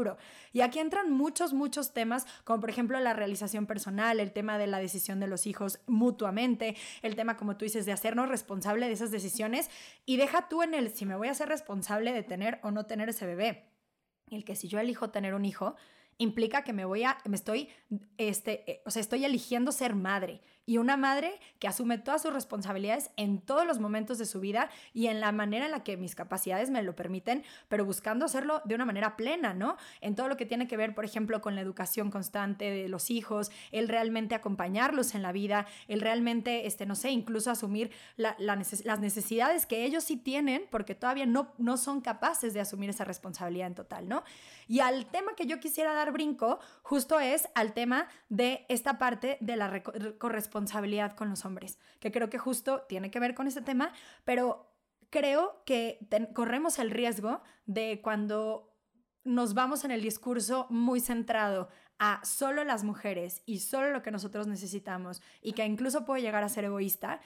y aquí entran muchos, muchos temas, como por ejemplo la realización personal, el tema de la decisión de los hijos mutuamente, el tema, como tú dices, de hacernos responsable de esas decisiones. Y deja tú en el si me voy a ser responsable de tener o no tener ese bebé. El que si yo elijo tener un hijo, implica que me voy a, me estoy, este, eh, o sea, estoy eligiendo ser madre y una madre que asume todas sus responsabilidades en todos los momentos de su vida y en la manera en la que mis capacidades me lo permiten, pero buscando hacerlo de una manera plena, ¿no? En todo lo que tiene que ver, por ejemplo, con la educación constante de los hijos, el realmente acompañarlos en la vida, el realmente, este, no sé, incluso asumir las necesidades que ellos sí tienen, porque todavía no, no son capaces de asumir esa responsabilidad en total, ¿no? Y al tema que yo quisiera dar brinco, justo es al tema de esta parte de la correspondencia responsabilidad con los hombres, que creo que justo tiene que ver con ese tema, pero creo que corremos el riesgo de cuando nos vamos en el discurso muy centrado a solo las mujeres y solo lo que nosotros necesitamos y que incluso puede llegar a ser egoísta,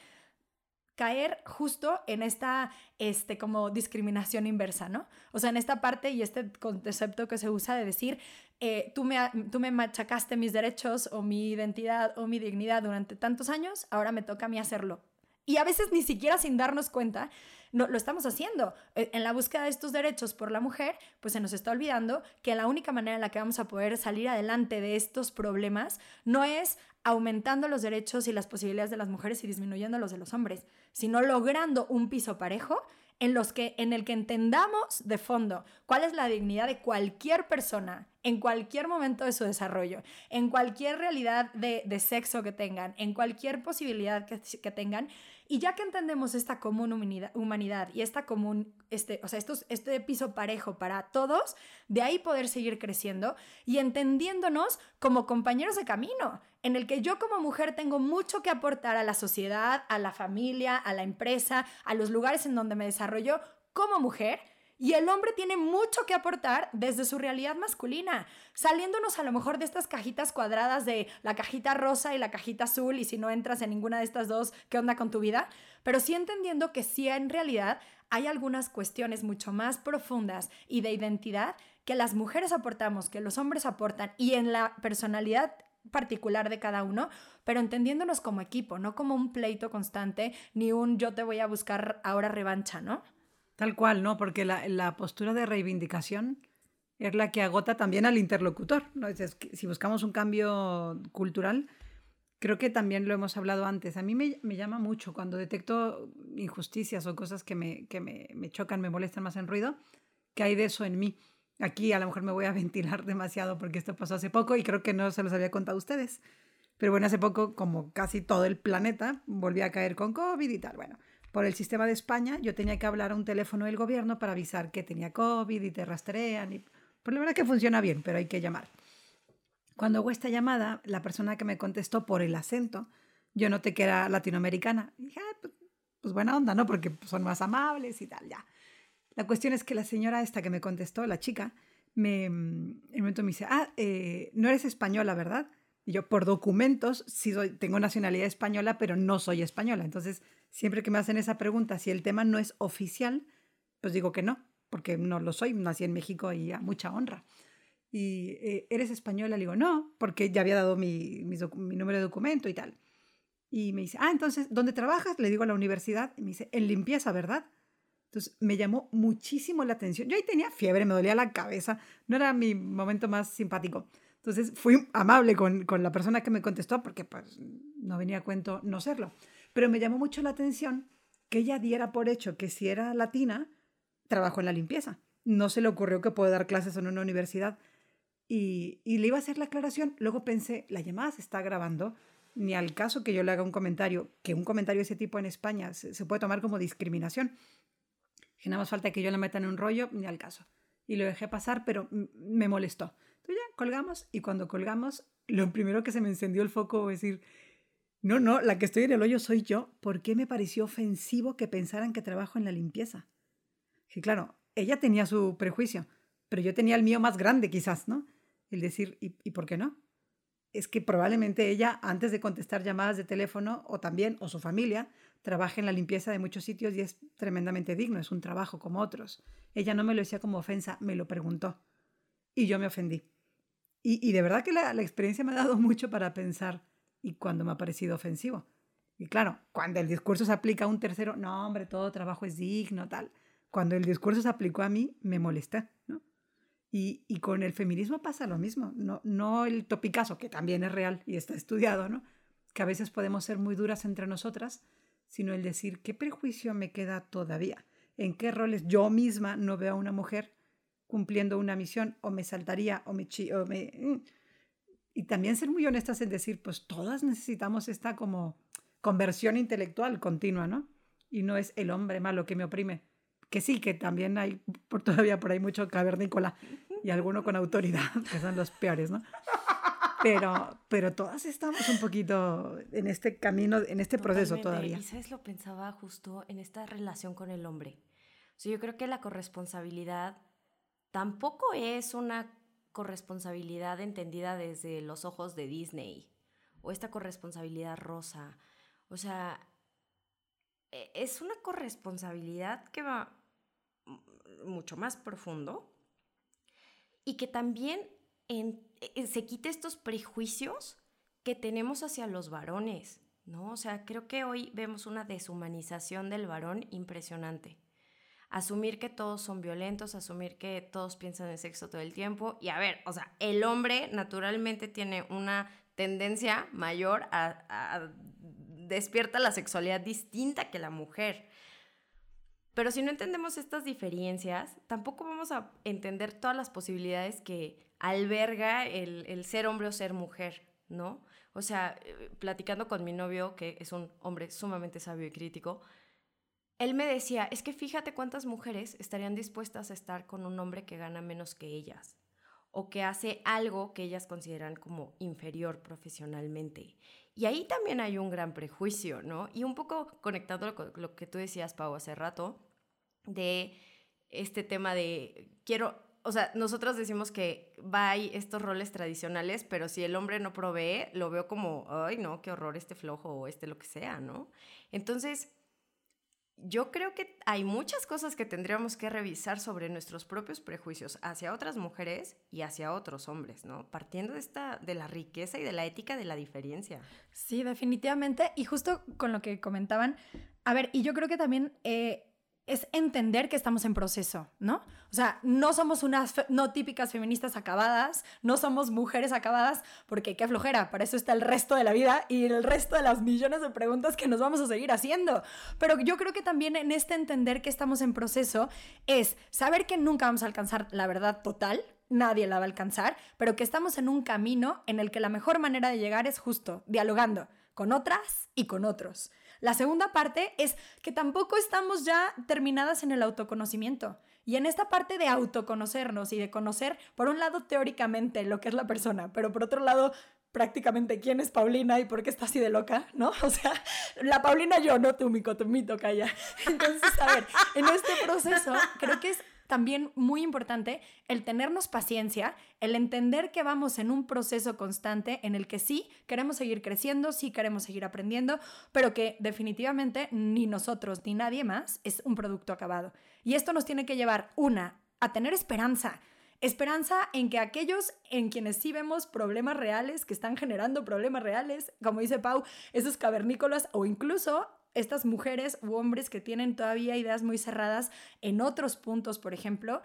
caer justo en esta este como discriminación inversa, ¿no? O sea, en esta parte y este concepto que se usa de decir, eh, tú, me, tú me machacaste mis derechos o mi identidad o mi dignidad durante tantos años, ahora me toca a mí hacerlo. Y a veces ni siquiera sin darnos cuenta, no, lo estamos haciendo. Eh, en la búsqueda de estos derechos por la mujer, pues se nos está olvidando que la única manera en la que vamos a poder salir adelante de estos problemas no es aumentando los derechos y las posibilidades de las mujeres y disminuyendo los de los hombres, sino logrando un piso parejo en, los que, en el que entendamos de fondo cuál es la dignidad de cualquier persona en cualquier momento de su desarrollo, en cualquier realidad de, sexo que tengan, en cualquier posibilidad que, que tengan, y ya que entendemos esta común humanidad y esta común, este, o sea, estos, este piso parejo para todos, de ahí poder seguir creciendo y entendiéndonos como compañeros de camino, en el que yo como mujer tengo mucho que aportar a la sociedad, a la familia, a la empresa, a los lugares en donde me desarrollo como mujer y el hombre tiene mucho que aportar desde su realidad masculina, saliéndonos a lo mejor de estas cajitas cuadradas de la cajita rosa y la cajita azul, y si no entras en ninguna de estas dos, ¿qué onda con tu vida? Pero sí entendiendo que sí en realidad hay algunas cuestiones mucho más profundas y de identidad que las mujeres aportamos, que los hombres aportan, y en la personalidad particular de cada uno, pero entendiéndonos como equipo, no como un pleito constante, ni un yo te voy a buscar ahora revancha, ¿no? Tal cual, ¿no? Porque la, postura de reivindicación es la que agota también al interlocutor. ¿no? Es si buscamos un cambio cultural, creo que también lo hemos hablado antes. A mí me, llama mucho cuando detecto injusticias o cosas que, me, que me, me, chocan, me molestan más en ruido, que hay de eso en mí. Aquí a lo mejor me voy a <laughs> ventilar demasiado porque esto pasó hace poco y creo que no se los había contado a ustedes. Pero bueno, hace poco, como casi todo el planeta, volví a caer con COVID y tal. Bueno, por el sistema de España, yo tenía que hablar a un teléfono del gobierno para avisar que tenía COVID y te rastrean. Y, pues la verdad que funciona bien, pero hay que llamar. Cuando hago esta llamada, la persona que me contestó por el acento, yo noté que era latinoamericana. Y dije, ah, pues, pues, buena onda, ¿no? Porque son más amables y tal, ya. La cuestión es que la señora esta que me contestó, la chica, me, en un momento me dice, ah, eh, no eres española, ¿verdad? Y yo, por documentos, sí soy, tengo nacionalidad española, pero no soy española. Entonces, siempre que me hacen esa pregunta, si el tema no es oficial, pues digo que no, porque no lo soy, nací en México y a mucha honra. Y eh, ¿eres española? Le digo, no, porque ya había dado mi, mi, número de documento y tal. Y me dice, ah, entonces, ¿dónde trabajas? Le digo a la universidad. Y me dice, en limpieza, ¿verdad? Entonces me llamó muchísimo la atención. Yo ahí tenía fiebre, me dolía la cabeza, no era mi momento más simpático. Entonces fui amable con, con, la persona que me contestó porque pues no venía a cuento no serlo. Pero me llamó mucho la atención que ella diera por hecho que si era latina, trabajó en la limpieza. No se le ocurrió que puede dar clases en una universidad. Y, y le iba a hacer la aclaración. Luego pensé, la llamada se está grabando. Ni al caso que yo le haga un comentario, que un comentario de ese tipo en España se, se puede tomar como discriminación. Que nada más falta que yo le meta en un rollo, ni al caso. Y lo dejé pasar, pero me molestó. Entonces ya colgamos y cuando colgamos, lo primero que se me encendió el foco fue decir, no, no, la que estoy en el hoyo soy yo. ¿Por qué me pareció ofensivo que pensaran que trabajo en la limpieza? Que claro, ella tenía su prejuicio, pero yo tenía el mío más grande quizás, ¿no? El decir, ¿y, ¿y por qué no? Es que probablemente ella, antes de contestar llamadas de teléfono, o también, o su familia, trabaja en la limpieza de muchos sitios y es tremendamente digno, es un trabajo como otros. Ella no me lo decía como ofensa, me lo preguntó. Y yo me ofendí. Y, de verdad que la, la experiencia me ha dado <laughs> mucho para pensar, y cuando me ha parecido ofensivo. Y claro, cuando el discurso se aplica a un tercero, no, hombre, todo trabajo es digno, tal. Cuando el discurso se aplicó a mí, me molesta, ¿no? Y, y con el feminismo pasa lo mismo, no, no el topicazo, que también es real y está estudiado, ¿no? Que a veces podemos ser muy duras entre nosotras, sino el decir, ¿qué prejuicio me queda todavía? ¿En qué roles yo misma no veo a una mujer cumpliendo una misión o me saltaría o me... O me y también ser muy honestas en decir, pues todas necesitamos esta como conversión intelectual continua, ¿no? Y no es el hombre malo que me oprime. Que sí, que también hay por, todavía por ahí mucho cavernícola y alguno con autoridad, <laughs> que son los peores, ¿no? Pero, pero todas estamos un poquito en este camino, en este proceso todavía. Y sabes, lo pensaba justo en esta relación con el hombre. O sea, yo creo que la corresponsabilidad tampoco es una corresponsabilidad entendida desde los ojos de Disney o esta corresponsabilidad rosa. O sea, e, es una corresponsabilidad que va mucho más profundo y que también en, e, se quite estos prejuicios que tenemos hacia los varones, ¿no? O sea, creo que hoy vemos una deshumanización del varón impresionante asumir que todos son violentos, asumir que todos piensan en sexo todo el tiempo. Y a ver, o sea, el hombre naturalmente tiene una tendencia mayor a, despierta la sexualidad distinta que la mujer. Pero si no entendemos estas diferencias, tampoco vamos a entender todas las posibilidades que alberga el, el ser hombre o ser mujer, ¿no? O sea, eh, platicando con mi novio, que es un hombre sumamente sabio y crítico, él me decía, es que fíjate cuántas mujeres estarían dispuestas a estar con un hombre que gana menos que ellas o que hace algo que ellas consideran como inferior profesionalmente. Y ahí también hay un gran prejuicio, ¿no? Y un poco conectando con lo que tú decías, Pau, hace rato, de este tema de quiero, o sea, nosotros decimos que va hay estos roles tradicionales, pero si el hombre no provee, lo veo como, ay, no, qué horror este flojo o este lo que sea, ¿no? Entonces, yo creo que hay muchas cosas que tendríamos que revisar sobre nuestros propios prejuicios hacia otras mujeres y hacia otros hombres, ¿no? Partiendo de esta de la riqueza y de la ética de la diferencia. Sí, definitivamente. Y justo con lo que comentaban, a ver, y yo creo que también eh, es entender que estamos en proceso, ¿no? O sea, no somos unas no típicas feministas acabadas, no somos mujeres acabadas, porque qué flojera, para eso está el resto de la vida y el resto de las millones de preguntas que nos vamos a seguir haciendo. Pero yo creo que también en este entender que estamos en proceso es saber que nunca vamos a alcanzar la verdad total, nadie la va a alcanzar, pero que estamos en un camino en el que la mejor manera de llegar es justo dialogando con otras y con otros. La segunda parte es que tampoco estamos ya terminadas en el autoconocimiento. Y en esta parte de autoconocernos y de conocer, por un lado, teóricamente lo que es la persona, pero por otro lado, prácticamente quién es Paulina y por qué está así de loca, ¿no? <laughs> O sea, la Paulina yo, no tú, mico, tú, mito, calla. <laughs> Entonces, a ver, en este proceso creo que es también muy importante el tenernos paciencia, el entender que vamos en un proceso constante en el que sí queremos seguir creciendo, sí queremos seguir aprendiendo, pero que definitivamente ni nosotros ni nadie más es un producto acabado. Y esto nos tiene que llevar, una, a tener esperanza. Esperanza en que aquellos en quienes sí vemos problemas reales, que están generando problemas reales, como dice Pau, esos cavernícolas o incluso estas mujeres u hombres que tienen todavía ideas muy cerradas en otros puntos, por ejemplo,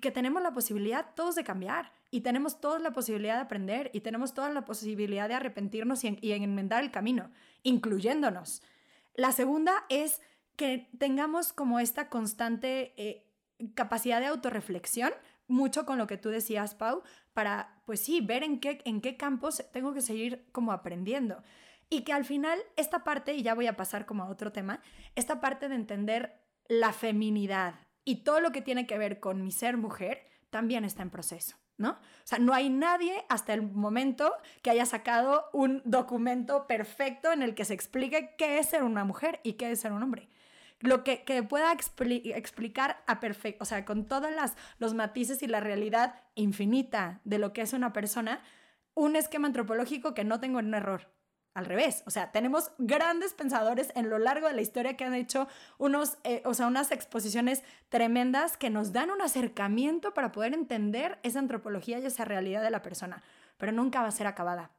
que tenemos la posibilidad todos de cambiar y tenemos toda la posibilidad de aprender y tenemos toda la posibilidad de arrepentirnos y, y enmendar el camino, incluyéndonos. La segunda es que tengamos como esta constante eh, capacidad de autorreflexión, mucho con lo que tú decías, Pau, para, pues sí, ver en qué, en qué campos tengo que seguir como aprendiendo. Y que al final esta parte, y ya voy a pasar como a otro tema, esta parte de entender la feminidad y todo lo que tiene que ver con mi ser mujer, también está en proceso. ¿no? O sea, no hay nadie hasta el momento que haya sacado un documento perfecto en el que se explique qué es ser una mujer y qué es ser un hombre. Lo que, pueda explicar a perfecto, o sea, con todos los matices y la realidad infinita de lo que es una persona, un esquema antropológico que no tengo un error al revés. O sea, tenemos grandes pensadores en lo largo de la historia que han hecho unos, eh, o sea, unas exposiciones tremendas que nos dan un acercamiento para poder entender esa antropología y esa realidad de la persona, pero nunca va a ser acabada.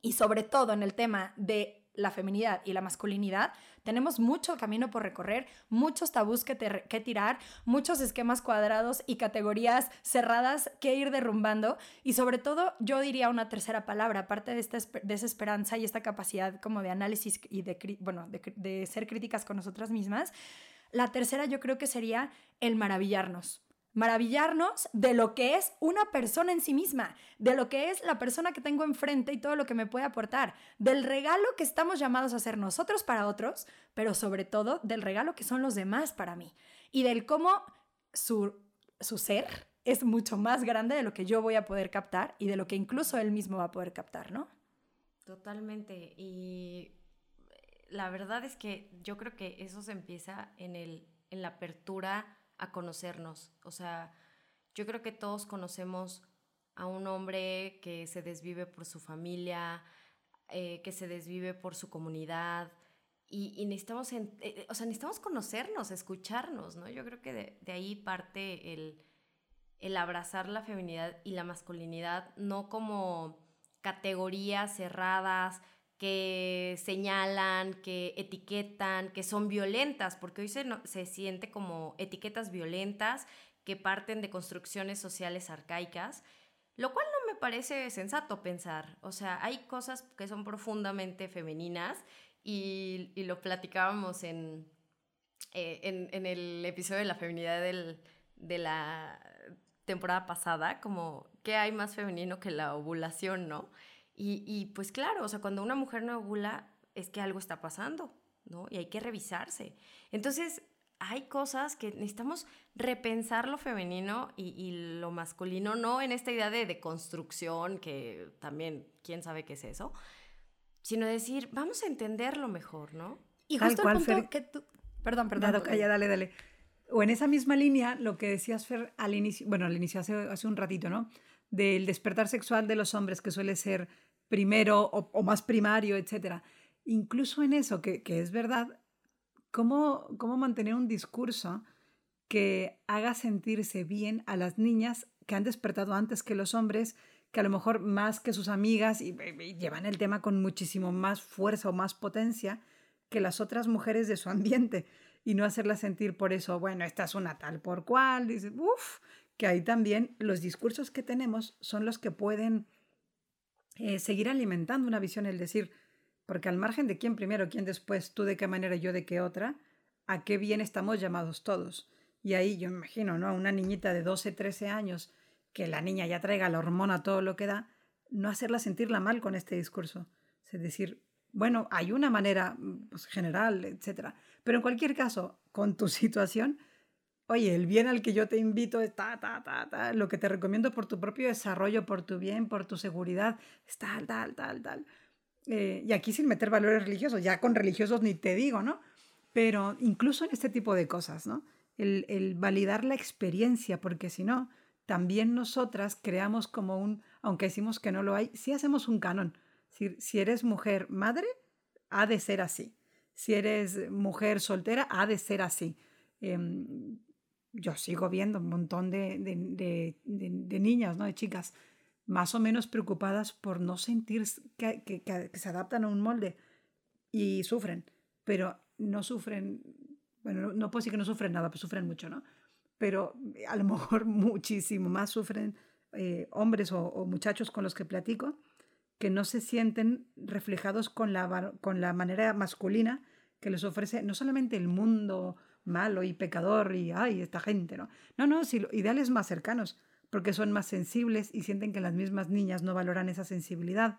Y sobre todo en el tema de la feminidad y la masculinidad, tenemos mucho camino por recorrer, muchos tabús que, tirar, muchos esquemas cuadrados y categorías cerradas que ir derrumbando. Y sobre todo yo diría una tercera palabra, aparte de, esta, de esa esperanza y esta capacidad como de análisis y bueno, de ser críticas con nosotras mismas, la tercera yo creo que sería el maravillarnos maravillarnos de lo que es una persona en sí misma, de lo que es la persona que tengo enfrente y todo lo que me puede aportar, del regalo que estamos llamados a hacer nosotros para otros, pero sobre todo del regalo que son los demás para mí y del cómo su, su ser es mucho más grande de lo que yo voy a poder captar y de lo que incluso él mismo va a poder captar, ¿no? Totalmente. Y la verdad es que yo creo que eso se empieza en, el, en la apertura a conocernos. O sea, yo creo que todos conocemos a un hombre que se desvive por su familia, eh, que se desvive por su comunidad. Y, necesitamos, eh, eh, o sea, necesitamos conocernos, escucharnos, ¿no? Yo creo que de, de ahí parte el, el abrazar la feminidad y la masculinidad, no como categorías cerradas, que señalan, que etiquetan, que son violentas, porque hoy se, se siente como etiquetas violentas que parten de construcciones sociales arcaicas, lo cual no me parece sensato pensar. O sea, hay cosas que son profundamente femeninas y, y lo platicábamos en, eh, en, en, el episodio de la feminidad del, de la temporada pasada, como qué hay más femenino que la ovulación, ¿no? Y, pues claro, o sea, cuando una mujer no ovula es que algo está pasando, ¿no? Y hay que revisarse. Entonces, hay cosas que necesitamos repensar lo femenino y, lo masculino, no en esta idea de, de, construcción, que también, quién sabe qué es eso, sino decir, vamos a entenderlo mejor, ¿no? Y justo el punto que tú... Perdón, perdón. Dado, calla, dale, dale. O en esa misma línea, lo que decías, Fer, al inicio, bueno, al inicio hace, hace un ratito, ¿no? Del despertar sexual de los hombres, que suele ser primero o, más primario, etc. Incluso en eso, que, es verdad, ¿cómo, ¿cómo mantener un discurso que haga sentirse bien a las niñas que han despertado antes que los hombres, que a lo mejor más que sus amigas y, llevan el tema con muchísimo más fuerza o más potencia que las otras mujeres de su <laughs> ambiente y no hacerlas sentir por eso, bueno, esta es una tal por cual, dice, uff, que ahí también los discursos que tenemos son los que pueden eh, seguir alimentando una visión, el decir, porque al margen de quién primero, quién después, tú de qué manera, yo de qué otra, a qué bien estamos llamados todos. Y ahí yo me imagino, ¿no? A una niñita de 12, 13 años, que la niña ya traiga la hormona todo lo que da, no hacerla sentirla mal con este discurso. Es decir, bueno, hay una manera pues, general, etcétera. Pero en cualquier caso, con tu <laughs> situación, oye, el bien al que yo te invito es ta, ta, ta, lo que te recomiendo por tu propio desarrollo, por tu bien, por tu seguridad, es tal, tal, tal, tal. Eh, y aquí sin meter valores religiosos, ya con religiosos ni te digo, ¿no? Pero incluso en este tipo de cosas, ¿no? El, el validar la experiencia, porque si no, también nosotras creamos como un, aunque decimos que no lo hay, sí hacemos un canon. Si, si eres mujer madre, ha de ser así. Si eres mujer soltera, ha de ser así. Em, yo sigo viendo un montón de, de, niñas, ¿no? de chicas, más o menos preocupadas por no sentir que, que, se adaptan a un molde y sufren, pero no sufren, bueno, no, puedo decir que no sufren nada, pues sufren mucho, ¿no? Pero a lo <laughs> mejor muchísimo más sufren eh, hombres o, muchachos con los que platico que no se sienten reflejados con la, con la manera masculina que les ofrece no solamente el mundo malo y pecador y ay, esta gente, ¿no? No, no, si ideales más cercanos, porque son más sensibles y sienten que las mismas niñas no valoran esa sensibilidad,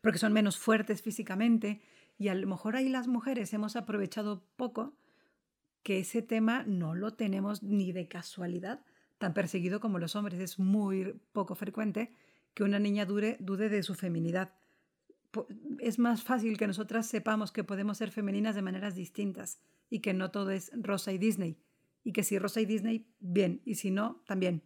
porque son menos fuertes físicamente y a lo mejor ahí las mujeres hemos aprovechado poco que ese tema no lo tenemos ni de casualidad tan perseguido como los hombres. Es muy poco frecuente que una niña dude de su feminidad. Es más fácil que nosotras sepamos que podemos ser femeninas de maneras distintas y que no todo es Rosa y Disney. Y que si Rosa y Disney, bien, y si no, también.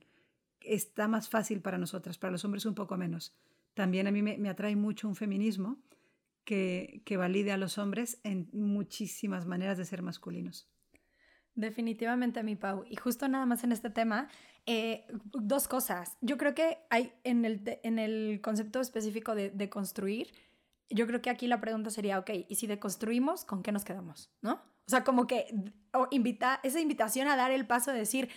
Está más fácil para nosotras, para los hombres un poco menos. También a mí me, atrae mucho un feminismo que, que valide a los hombres en muchísimas maneras de ser masculinos. Definitivamente, mi Pau. Y justo nada más en este tema, eh, dos cosas. Yo creo que hay en el, en el concepto específico de, de, construir, yo creo que aquí la pregunta sería, ok, ¿y si deconstruimos, con qué nos quedamos? ¿No? O sea, como que invita, esa invitación a dar el paso de decir,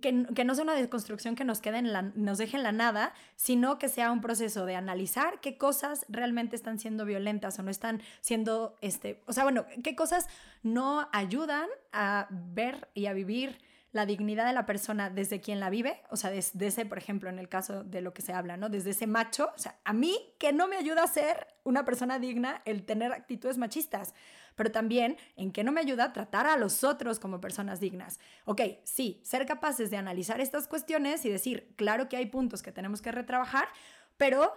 que, no sea una deconstrucción que nos, quede en la, nos deje en la nada, sino que sea un proceso de analizar qué cosas realmente están siendo violentas o no están siendo, este, o sea, bueno, qué cosas no ayudan a ver y a vivir la dignidad de la persona desde quien la vive, o sea, desde ese, por ejemplo, en el caso de lo que se habla, ¿no? Desde ese macho, o sea, a mí que no me ayuda a ser una persona digna el tener actitudes machistas pero también en que no me ayuda a tratar a los otros como personas dignas. Ok, sí, ser capaces de analizar estas cuestiones y decir, claro que hay puntos que tenemos que retrabajar, pero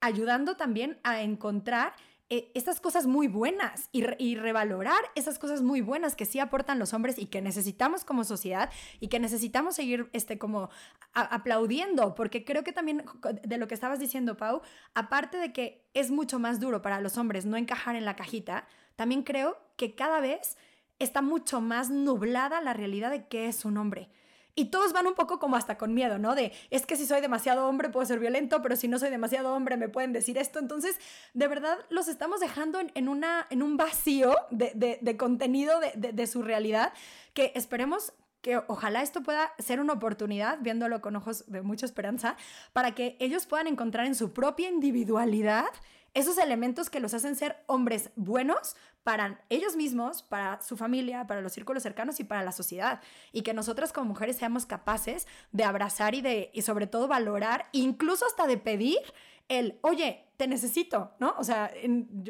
ayudando también a encontrar eh, estas cosas muy buenas y, revalorar esas cosas muy buenas que sí aportan los hombres y que necesitamos como sociedad y que necesitamos seguir este, como aplaudiendo, porque creo que también de lo que estabas diciendo, Pau, aparte de que es mucho más duro para los hombres no encajar en la cajita, también creo que cada vez está mucho más nublada la realidad de qué es un hombre. Y todos van un poco como hasta con miedo, ¿no? De, es que si soy demasiado hombre puedo ser violento, pero si no soy demasiado hombre me pueden decir esto. Entonces, de verdad, los estamos dejando en, una, en un vacío de, contenido de, de su realidad que esperemos que ojalá esto pueda ser una oportunidad, viéndolo con ojos de mucha esperanza, para que ellos puedan encontrar en su propia individualidad esos elementos que los hacen ser hombres buenos para ellos mismos, para su familia, para los círculos cercanos y para la sociedad. Y que nosotras como mujeres seamos capaces de abrazar y de, y sobre todo valorar, incluso hasta de pedir el, oye, te necesito, ¿no? O sea,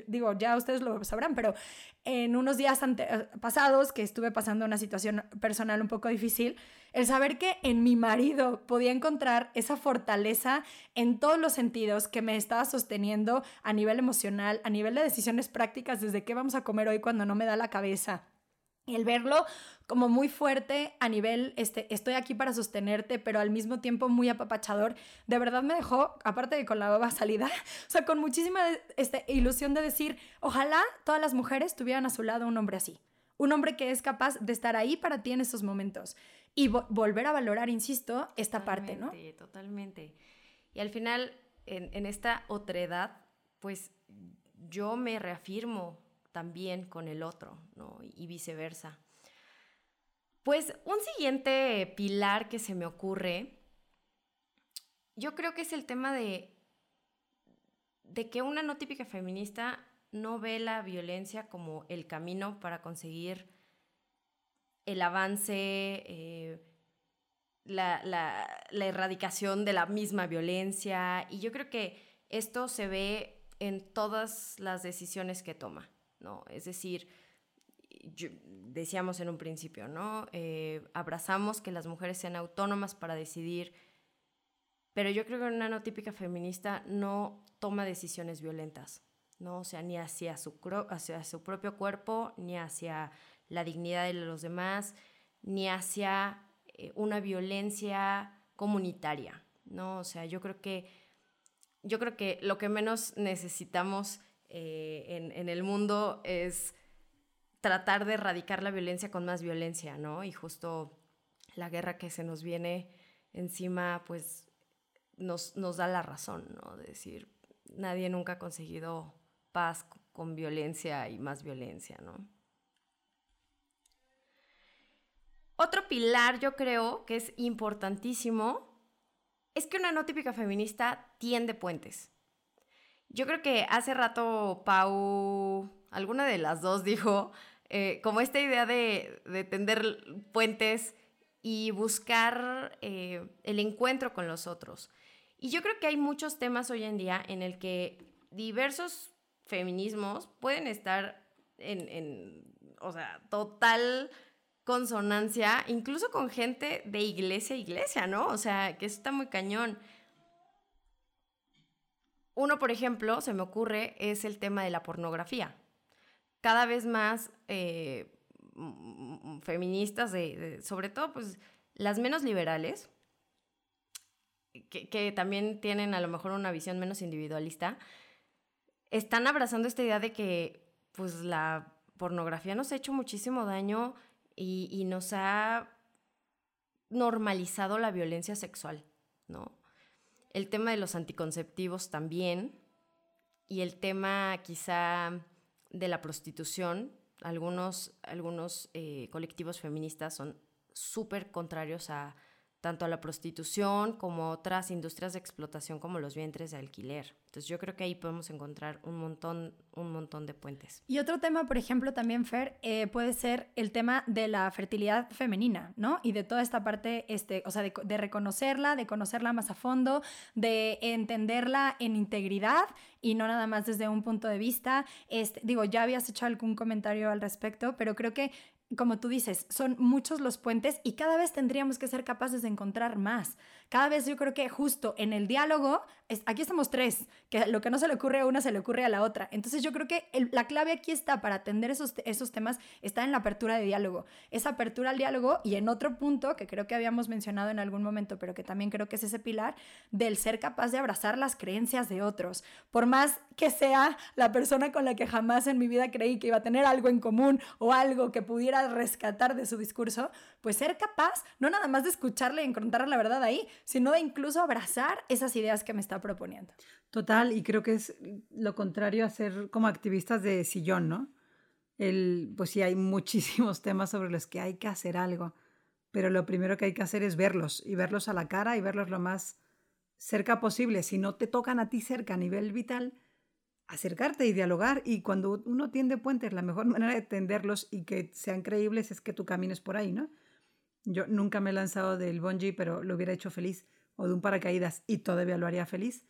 digo, ya ustedes lo sabrán, pero en unos días eh, pasados que estuve pasando una situación personal un poco difícil, el saber que en mi marido podía encontrar esa fortaleza en todos los sentidos que me estaba sosteniendo a nivel emocional, a nivel de decisiones prácticas, desde qué vamos a comer hoy cuando no me da la cabeza, el verlo como muy fuerte a nivel, este, estoy aquí para sostenerte, pero al mismo tiempo muy apapachador, de verdad me dejó, aparte de con la baba salida, <laughs> o sea, con muchísima este, ilusión de decir, ojalá todas las mujeres tuvieran a su lado un hombre así. Un hombre que es capaz de estar ahí para ti en esos momentos. Y volver a valorar, insisto, esta parte, ¿no? Totalmente. Y al final, en, en esta otredad, pues yo me reafirmo también con el otro, ¿no? Y viceversa. Pues un siguiente pilar que se me ocurre, yo creo que es el tema de, de que una no típica feminista no ve la violencia como el camino para conseguir el avance, eh, la, la, erradicación de la misma violencia. Y yo creo que esto se ve en todas las decisiones que toma. ¿No? Es decir, decíamos en un principio, ¿no? Eh, abrazamos que las mujeres sean autónomas para decidir, pero yo creo que una no típica feminista no toma decisiones violentas, ¿no? O sea, ni hacia su, hacia su propio cuerpo, ni hacia la dignidad de los demás, ni hacia eh, una violencia comunitaria, ¿no? O sea, yo creo que, yo creo que lo que menos necesitamos eh, en, el mundo es tratar de erradicar la violencia con más violencia, ¿no? Y justo la guerra que se nos viene encima, pues nos, nos da la razón, ¿no? De decir, nadie nunca ha conseguido paz con violencia y más violencia, ¿no? Otro pilar yo creo que es importantísimo es que una no típica feminista tiende puentes. Yo creo que hace rato Pau, alguna de las dos dijo, eh, como esta idea de, tender puentes y buscar eh, el encuentro con los otros. Y yo creo que hay muchos temas hoy en día en el que diversos feminismos pueden estar en, o sea, total consonancia, incluso con gente de iglesia a iglesia, ¿no? O sea, que eso está muy cañón. Uno, por ejemplo, se me ocurre, es el tema de la pornografía. Cada vez más eh, feministas, sobre todo, pues, las menos liberales, que, también tienen a lo mejor una visión menos individualista, están abrazando esta idea de que, pues, la pornografía nos ha hecho muchísimo daño y, nos ha normalizado la violencia sexual, ¿no? El tema de los anticonceptivos también y el tema quizá de la prostitución. Algunos, algunos eh, colectivos feministas son súper contrarios a tanto a la prostitución como otras industrias de explotación como los vientres de alquiler. Entonces yo creo que ahí podemos encontrar un montón, un montón de puentes. Y otro tema, por ejemplo, también, Fer, eh, puede ser el tema de la fertilidad femenina, ¿no? Y de toda esta parte, este, o sea, de, de reconocerla, de conocerla más a fondo, de entenderla en integridad y no nada más desde un punto de vista. Este, digo, ya habías hecho algún comentario al respecto, pero creo que como tú dices, son muchos los puentes y cada vez tendríamos que ser capaces de encontrar más. Cada vez yo creo que justo en el diálogo, aquí estamos tres, que lo que no se le ocurre a una se le ocurre a la otra. Entonces yo creo que la clave aquí está para atender esos, esos temas, está en la apertura de diálogo. Esa apertura al diálogo y en otro punto que creo que habíamos mencionado en algún momento, pero que también creo que es ese pilar del ser capaz de abrazar las creencias de otros. Por más que sea la persona con la que jamás en mi vida creí que iba a tener algo en común o algo que pudiera rescatar de su discurso, pues ser capaz no nada más de escucharle y encontrar la verdad ahí, sino de incluso abrazar esas ideas que me está proponiendo. Total, y creo que es lo contrario a ser como activistas de sillón, ¿no? El, pues sí, hay <laughs> muchísimos temas sobre los que hay que hacer algo, pero lo primero que hay que hacer es verlos y verlos a la cara y verlos lo más cerca posible. Si no te tocan a ti cerca a nivel vital, acercarte y dialogar. Y cuando uno tiende puentes, la mejor <laughs> manera de tenderlos y que sean creíbles es que tú camines por ahí, ¿no? Yo nunca me he lanzado del bungee, pero lo hubiera hecho feliz, o de un paracaídas y todavía lo haría feliz.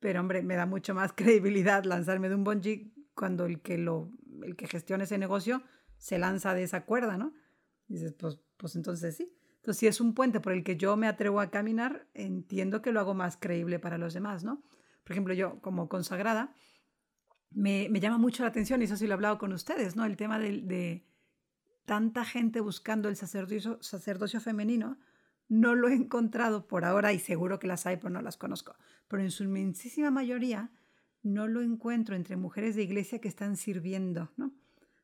Pero hombre, me da mucho más <laughs> credibilidad lanzarme de un bungee cuando el que, lo, el que gestiona ese negocio se lanza de esa cuerda, ¿no? dices, pues, pues entonces sí. Entonces, si es un puente por el que yo me atrevo a caminar, entiendo que lo hago más creíble para los demás, ¿no? Por ejemplo, yo como consagrada, me, llama mucho la atención, y eso sí lo he hablado con ustedes, ¿no? El tema de, tanta gente buscando el sacerdocio, femenino, no lo he encontrado por ahora y seguro que las hay, pero no las conozco. Pero en su inmensísima mayoría no lo encuentro entre mujeres de iglesia que están sirviendo, ¿no?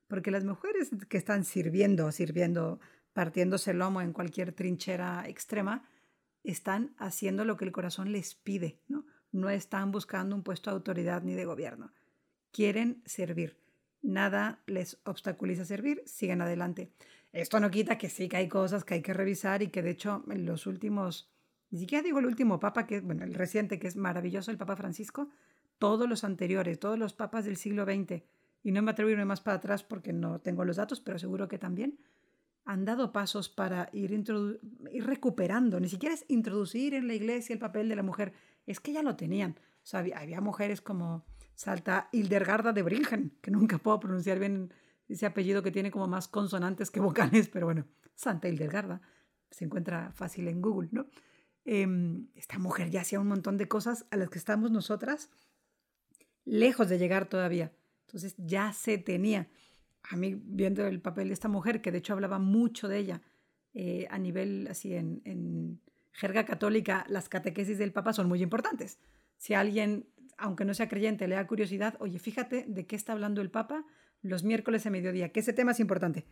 Porque las mujeres que están sirviendo, sirviendo, partiéndose el lomo en cualquier trinchera extrema, están haciendo lo que el corazón les pide, ¿no? No están buscando un puesto de autoridad ni de gobierno quieren servir. Nada les obstaculiza servir, siguen adelante. Esto no quita que sí que hay cosas que hay que revisar y que de hecho en los últimos, ni siquiera digo el último papa, que bueno, el reciente que es maravilloso, el Papa Francisco, todos los anteriores, todos los papas del siglo XX, y no me atrevo a irme más para atrás porque no tengo los datos, pero seguro que también, han dado pasos para ir, recuperando, ni siquiera es introducir en la iglesia el papel de la mujer, es que ya lo tenían. O sea, había mujeres como salta Hildergarda de Bringen, que nunca puedo pronunciar bien ese apellido que tiene como más consonantes que vocales, pero bueno, Santa Hildergarda, se encuentra fácil en Google, ¿no? Em, esta mujer ya hacía un montón de cosas a las que estamos nosotras lejos de llegar todavía. Entonces ya se tenía. A mí, viendo el papel de esta mujer, que de hecho hablaba mucho de ella eh, a nivel así en, en jerga católica, las catequesis del Papa son muy importantes. Si alguien aunque no sea creyente, le da curiosidad, oye, fíjate de qué está hablando el Papa los miércoles a mediodía, que ese tema es importante,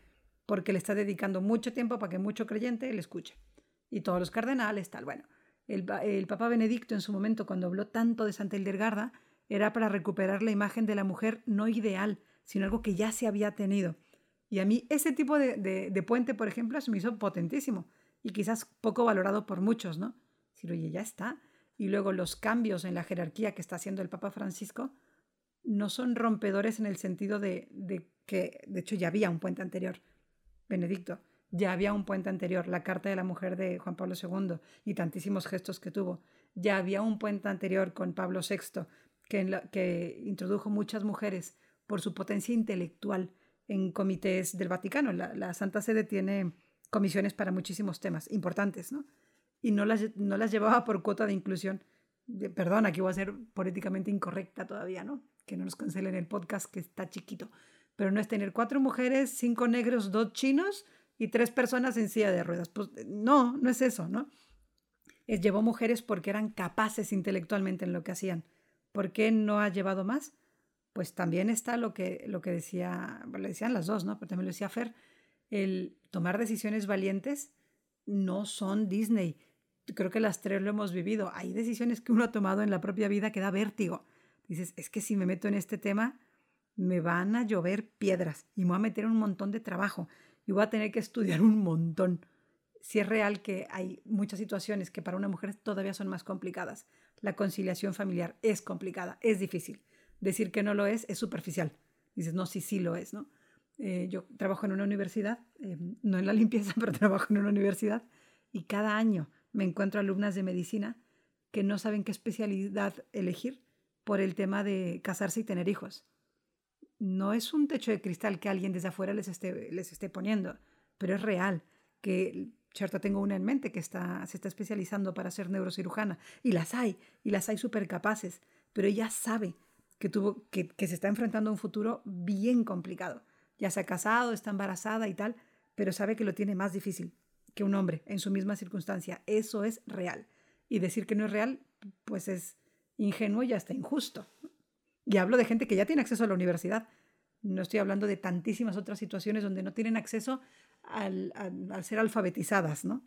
porque le está dedicando mucho tiempo para que mucho creyente le escuche. Y todos los cardenales, tal. Bueno, el, Papa Benedicto en su momento, cuando habló tanto de Santa Hildegarda, era para recuperar la imagen de la mujer no ideal, sino algo que ya se había tenido. Y a mí ese tipo de, de, de puente, por ejemplo, se me hizo potentísimo y quizás poco valorado por muchos, ¿no? Decir, oye, ya está. Y luego los cambios en la jerarquía que está haciendo el Papa Francisco no son rompedores en el sentido de, de que, de hecho, ya había un puente anterior, Benedicto, ya había un puente anterior, la Carta de la Mujer de Juan Pablo II y tantísimos gestos que tuvo. Ya había un puente anterior con Pablo VI que, que introdujo muchas mujeres por su potencia intelectual en comités del Vaticano. La, Santa Sede tiene comisiones para muchísimos temas importantes, ¿no? Y no las, no las llevaba por cuota de inclusión. perdón, aquí voy a ser políticamente incorrecta todavía, ¿no? Que no nos cancelen el podcast, que está chiquito. Pero no es tener cuatro mujeres, cinco negros, dos chinos y tres personas en silla de ruedas. Pues no, no es eso, ¿no? Es, llevó mujeres porque eran capaces intelectualmente en lo que hacían. ¿Por qué no ha llevado más? Pues también está lo que, lo que decía, le decían las dos, ¿no? Pero también lo decía Fer, el tomar decisiones valientes no son Disney. Creo que las tres lo hemos vivido. Hay decisiones que uno ha tomado en la propia vida que da vértigo. Dices, es que si me meto en este tema, me van a llover piedras y me voy a meter un montón de trabajo y voy a tener que estudiar un montón. Si es real que hay muchas situaciones que para una mujer todavía son más complicadas. La conciliación familiar es complicada, es difícil. Decir que no lo es es superficial. Dices, no, sí, sí lo es, ¿no? Eh, yo trabajo en una universidad, eh, no en la <laughs> limpieza, pero trabajo en una universidad y cada año me encuentro alumnas de medicina que no saben qué especialidad elegir por el tema de casarse y tener hijos no es un techo de cristal que alguien desde afuera les esté, les esté poniendo, pero es real que, cierto, tengo una en mente que está, se está especializando para ser neurocirujana, y las hay, y las hay súper capaces, pero ella sabe que, tuvo, que, que se está enfrentando a un futuro bien complicado. Ya se ha casado, está embarazada y tal, pero sabe que lo tiene más difícil que un hombre en su misma circunstancia. Eso es real. Y decir que no es real, pues es ingenuo y hasta injusto. Y hablo de gente que ya tiene acceso a la universidad. No estoy hablando de tantísimas otras situaciones donde no tienen acceso al, ser alfabetizadas, ¿no?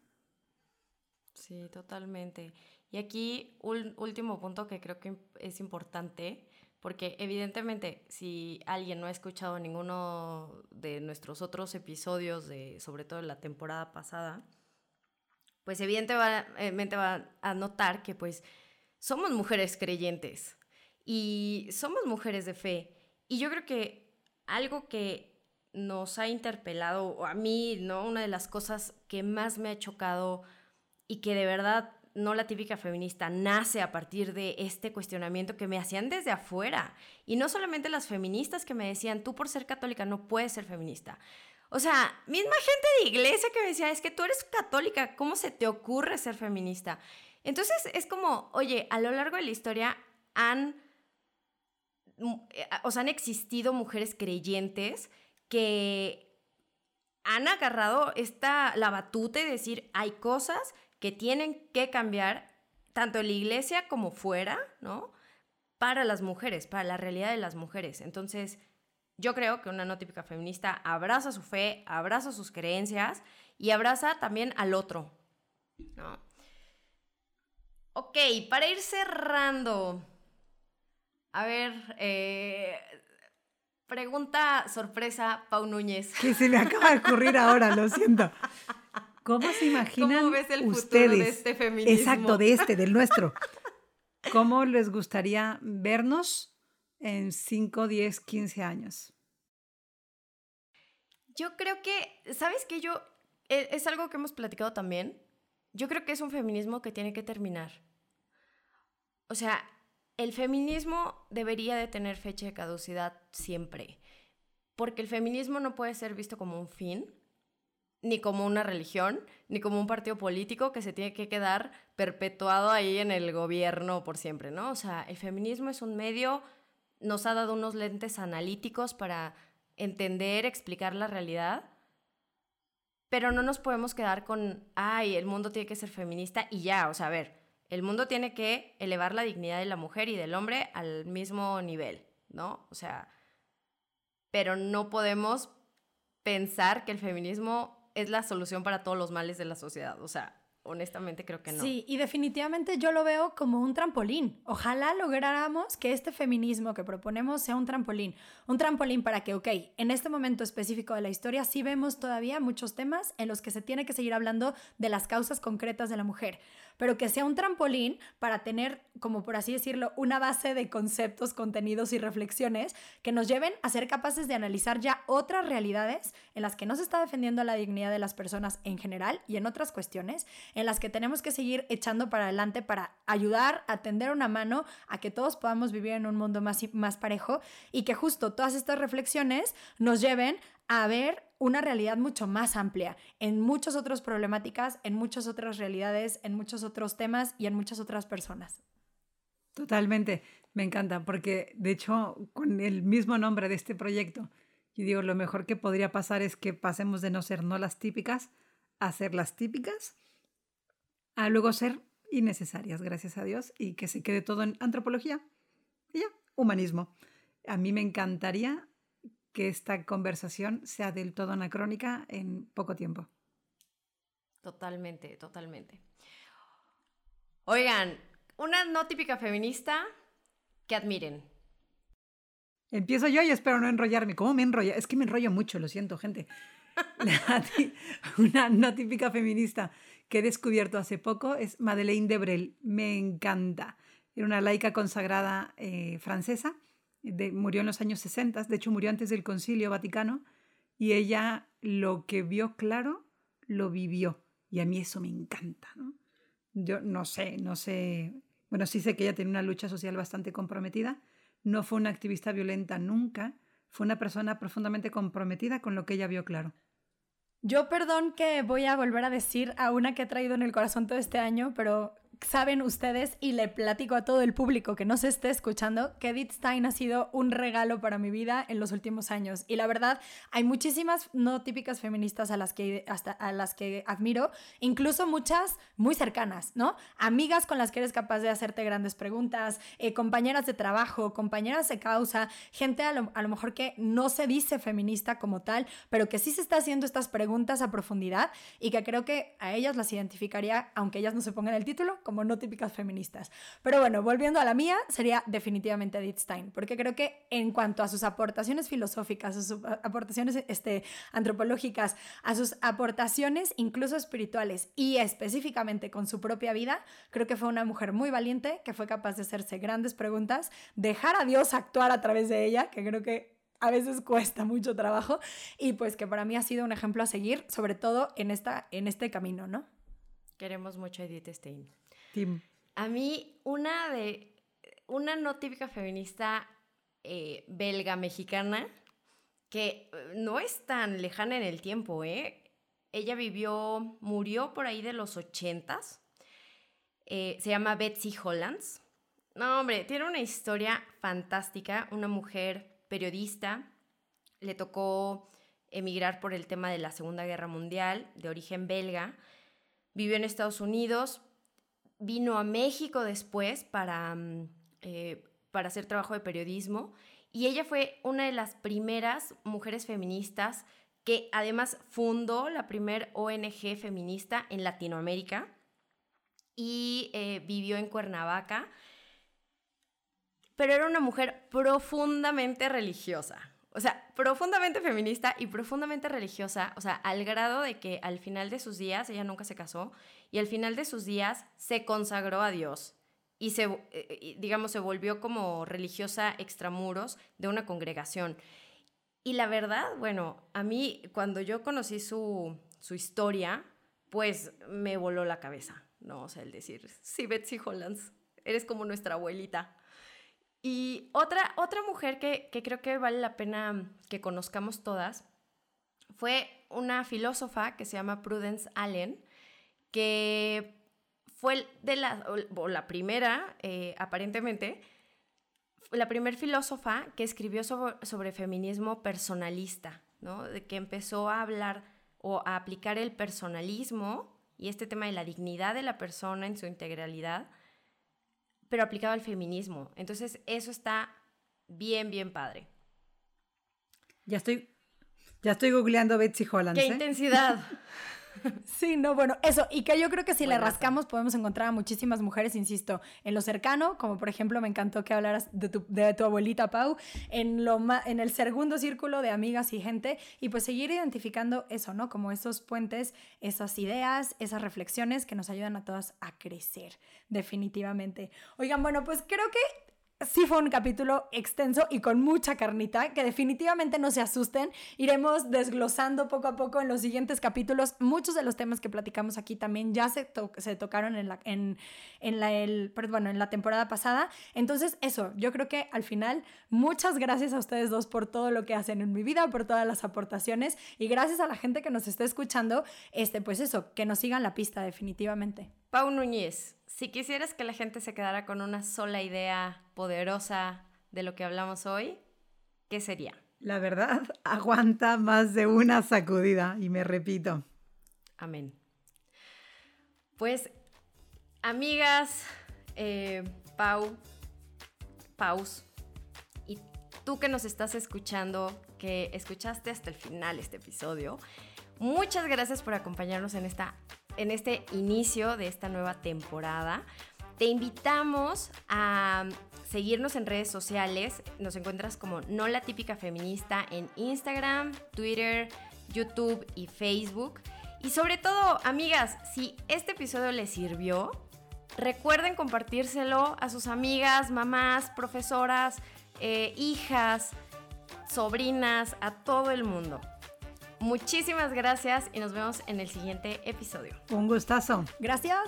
Sí, totalmente. Y aquí un último punto que creo que es importante, porque evidentemente si alguien no ha escuchado ninguno de nuestros otros episodios, de, sobre todo la temporada pasada, pues evidentemente va a notar que pues somos mujeres creyentes y somos mujeres de fe. Y yo creo que algo que nos ha interpelado, o a mí, ¿no? Una de las cosas que más me ha chocado y que de verdad no la típica feminista nace a partir de este cuestionamiento que me hacían desde afuera. Y no solamente las feministas que me decían, tú por ser católica no puedes ser feminista. O sea, misma gente de iglesia que me decía, es que tú eres católica, ¿cómo se te ocurre ser feminista? Entonces es como, oye, a lo largo de la historia han eh, o sea, han existido mujeres creyentes que han agarrado esta, la batuta y decir, hay cosas que tienen que cambiar, tanto en la iglesia como fuera, ¿no? Para las mujeres, para la realidad de las mujeres. Entonces, yo creo que una no típica feminista abraza su fe, abraza sus creencias y abraza también al otro, ¿no? Ok, para ir cerrando, a ver, eh, pregunta sorpresa, Pau Núñez. Que se me acaba de ocurrir ahora, lo siento. <laughs> ¿Cómo se imaginan ¿Cómo ves el ustedes? Futuro de este feminismo? Exacto, de este, del nuestro. ¿Cómo les gustaría vernos en 5, 10, 15 años? Yo creo que, ¿sabes qué? Yo, e, es algo que hemos platicado también. Yo creo que es un feminismo que tiene que terminar. O sea, el feminismo debería de tener fecha de caducidad siempre, porque el feminismo no puede ser visto como un fin, ni como una religión, ni como un partido político que se tiene que quedar perpetuado ahí en el gobierno por siempre, ¿no? O sea, el feminismo es un medio, nos ha dado unos lentes analíticos para entender, explicar la realidad, pero no nos podemos quedar con, ay, el mundo tiene que ser feminista y ya, o sea, a ver, el mundo tiene que elevar la dignidad de la mujer y del hombre al mismo nivel, ¿no? O sea, pero no podemos pensar que el feminismo es la solución para todos los males de la sociedad. O sea, honestamente creo que no. Sí, y definitivamente yo lo veo como un trampolín. Ojalá lográramos que este feminismo que proponemos sea un trampolín. Un trampolín para que, ok, en este momento específico de la historia sí vemos todavía muchos temas en los que se tiene que seguir hablando de las causas concretas de la mujer, pero que sea un trampolín para tener, como por así decirlo, una base de conceptos, contenidos y reflexiones que nos lleven a ser capaces de analizar ya otras realidades en las que no se está defendiendo la dignidad de las personas en general y en otras cuestiones en las que tenemos que seguir echando para adelante para ayudar a tender una mano a que todos podamos vivir en un mundo más, más parejo y que justo todas estas reflexiones nos lleven a ver una realidad mucho más amplia en muchas otras problemáticas, en muchas otras realidades, en muchos otros temas y en muchas otras personas. Totalmente, me encanta, porque de hecho con el mismo nombre de este proyecto, yo digo, lo mejor que podría pasar es que pasemos de no ser no las típicas a ser las típicas a luego ser innecesarias, gracias a Dios, y que se quede todo en antropología y ya, humanismo. A mí me encantaría que esta conversación sea del todo anacrónica en poco tiempo. Totalmente, totalmente. Oigan, una no típica feminista que admiren. Empiezo yo y espero no enrollarme. ¿Cómo me enrollo? Es que me enrollo mucho, lo siento, gente. <laughs> <laughs> una no típica feminista que he descubierto hace poco es Madeleine Debrel. Me encanta. Era una laica consagrada eh, francesa, murió en los años 60, de hecho murió antes del Concilio Vaticano, y ella lo que vio claro, lo vivió. Y a mí eso me encanta. Yo no sé, no sé, bueno, sí sé que ella tiene una lucha social bastante comprometida, no fue una activista violenta nunca, fue una persona profundamente comprometida con lo que ella vio claro. Yo perdón que voy a volver a decir a una que he traído en el corazón todo este año, pero saben ustedes y le platico a todo el público que no se esté escuchando que Edith Stein ha sido un regalo para mi vida en los últimos años. Y la verdad, hay muchísimas no típicas feministas a las que, hasta, a las que admiro, incluso muchas muy cercanas, ¿no? Amigas con las que eres capaz de hacerte grandes preguntas, eh, compañeras de trabajo, compañeras de causa, gente a lo, a lo mejor que no se dice feminista como tal, pero que sí se está haciendo estas preguntas a profundidad y que creo que a ellas las identificaría, aunque ellas no se pongan el título, como no típicas feministas. Pero bueno, volviendo a la mía, sería definitivamente Edith Stein, porque creo que en cuanto a sus aportaciones filosóficas, a sus aportaciones este, antropológicas, a sus aportaciones incluso espirituales y específicamente con su propia vida, creo que fue una mujer muy valiente, que fue capaz de hacerse grandes preguntas, dejar a Dios actuar a través de ella, que creo que a veces cuesta mucho trabajo y pues que para mí ha sido un ejemplo a seguir, sobre todo en, esta, en este camino, ¿no? Queremos mucho a Edith Stein. A mí, una de. Una no típica feminista eh, belga mexicana, que eh, no es tan lejana en el tiempo, ¿eh? Ella vivió, murió por ahí de los ochentas. Eh, se llama Betsy Hollands. No, hombre, tiene una historia fantástica. Una mujer periodista. Le tocó emigrar por el tema de la Segunda Guerra Mundial, de origen belga. Vivió en Estados Unidos, vino a México después para, mm, eh, para hacer trabajo de periodismo. Y ella fue una de las primeras mujeres feministas que además fundó la primer ONG feminista en Latinoamérica y eh, vivió en Cuernavaca, pero era una mujer profundamente religiosa o sea, profundamente feminista y profundamente religiosa, o sea, al grado de que al final de sus días, ella nunca se casó, y al final de sus días se consagró a Dios y se, eh, digamos, se volvió como religiosa extramuros de una congregación. Y la verdad, bueno, a mí cuando yo conocí su, su historia, pues me voló la cabeza, ¿no? O sea, el decir, sí, Betsy Hollands, eres como nuestra abuelita. Y otra, otra mujer que, creo que vale la pena que conozcamos todas fue una filósofa que se llama Prudence Allen, que fue de la, o la primera, eh, aparentemente, la primera filósofa que escribió sobre, sobre, feminismo personalista, ¿no? De que empezó a hablar o a aplicar el personalismo y este tema de la dignidad de la persona en su integralidad pero aplicado al feminismo. Entonces, eso está bien, bien padre. Ya estoy, ya estoy googleando Betsy Holland. ¡Qué ¿eh? intensidad! <laughs> Sí, no, bueno, eso, y que yo creo que si le rascamos podemos encontrar a muchísimas mujeres, insisto, en lo cercano, como por ejemplo me encantó que hablaras de tu, de tu abuelita Pau, en, lo en el segundo círculo de amigas y gente, y pues seguir identificando eso, ¿no? Como esos puentes, esas ideas, esas reflexiones que nos ayudan a todas a crecer, definitivamente. Oigan, bueno, pues creo que sí fue un capítulo extenso y con mucha carnita, que definitivamente no se asusten. Iremos desglosando poco a poco en los siguientes capítulos. Muchos de los temas que platicamos aquí también ya se, se tocaron en la, en, en la, el, bueno, en la temporada pasada. Entonces, eso, yo creo que al final, muchas gracias a ustedes dos por todo lo que hacen en mi vida, por todas las aportaciones y gracias a la gente que nos está escuchando, este, pues eso, que nos sigan la pista definitivamente. Pau Núñez, si quisieras que la gente se quedara con una sola idea poderosa de lo que hablamos hoy, ¿qué sería? La verdad, <laughs> aguanta más de una sacudida y me repito. Amén. Pues, amigas, eh, Pau, Paus, y tú que nos estás escuchando, que escuchaste hasta el final este episodio, muchas gracias por acompañarnos en esta en este inicio de esta nueva temporada. Te invitamos a seguirnos en redes sociales. Nos encuentras como No la típica feminista en Instagram, Twitter, YouTube y Facebook. Y sobre todo, amigas, si este episodio les sirvió, recuerden compartírselo a sus amigas, mamás, profesoras, eh, hijas, sobrinas, a todo el mundo. Muchísimas gracias y nos vemos en el siguiente episodio. Un gustazo. Gracias.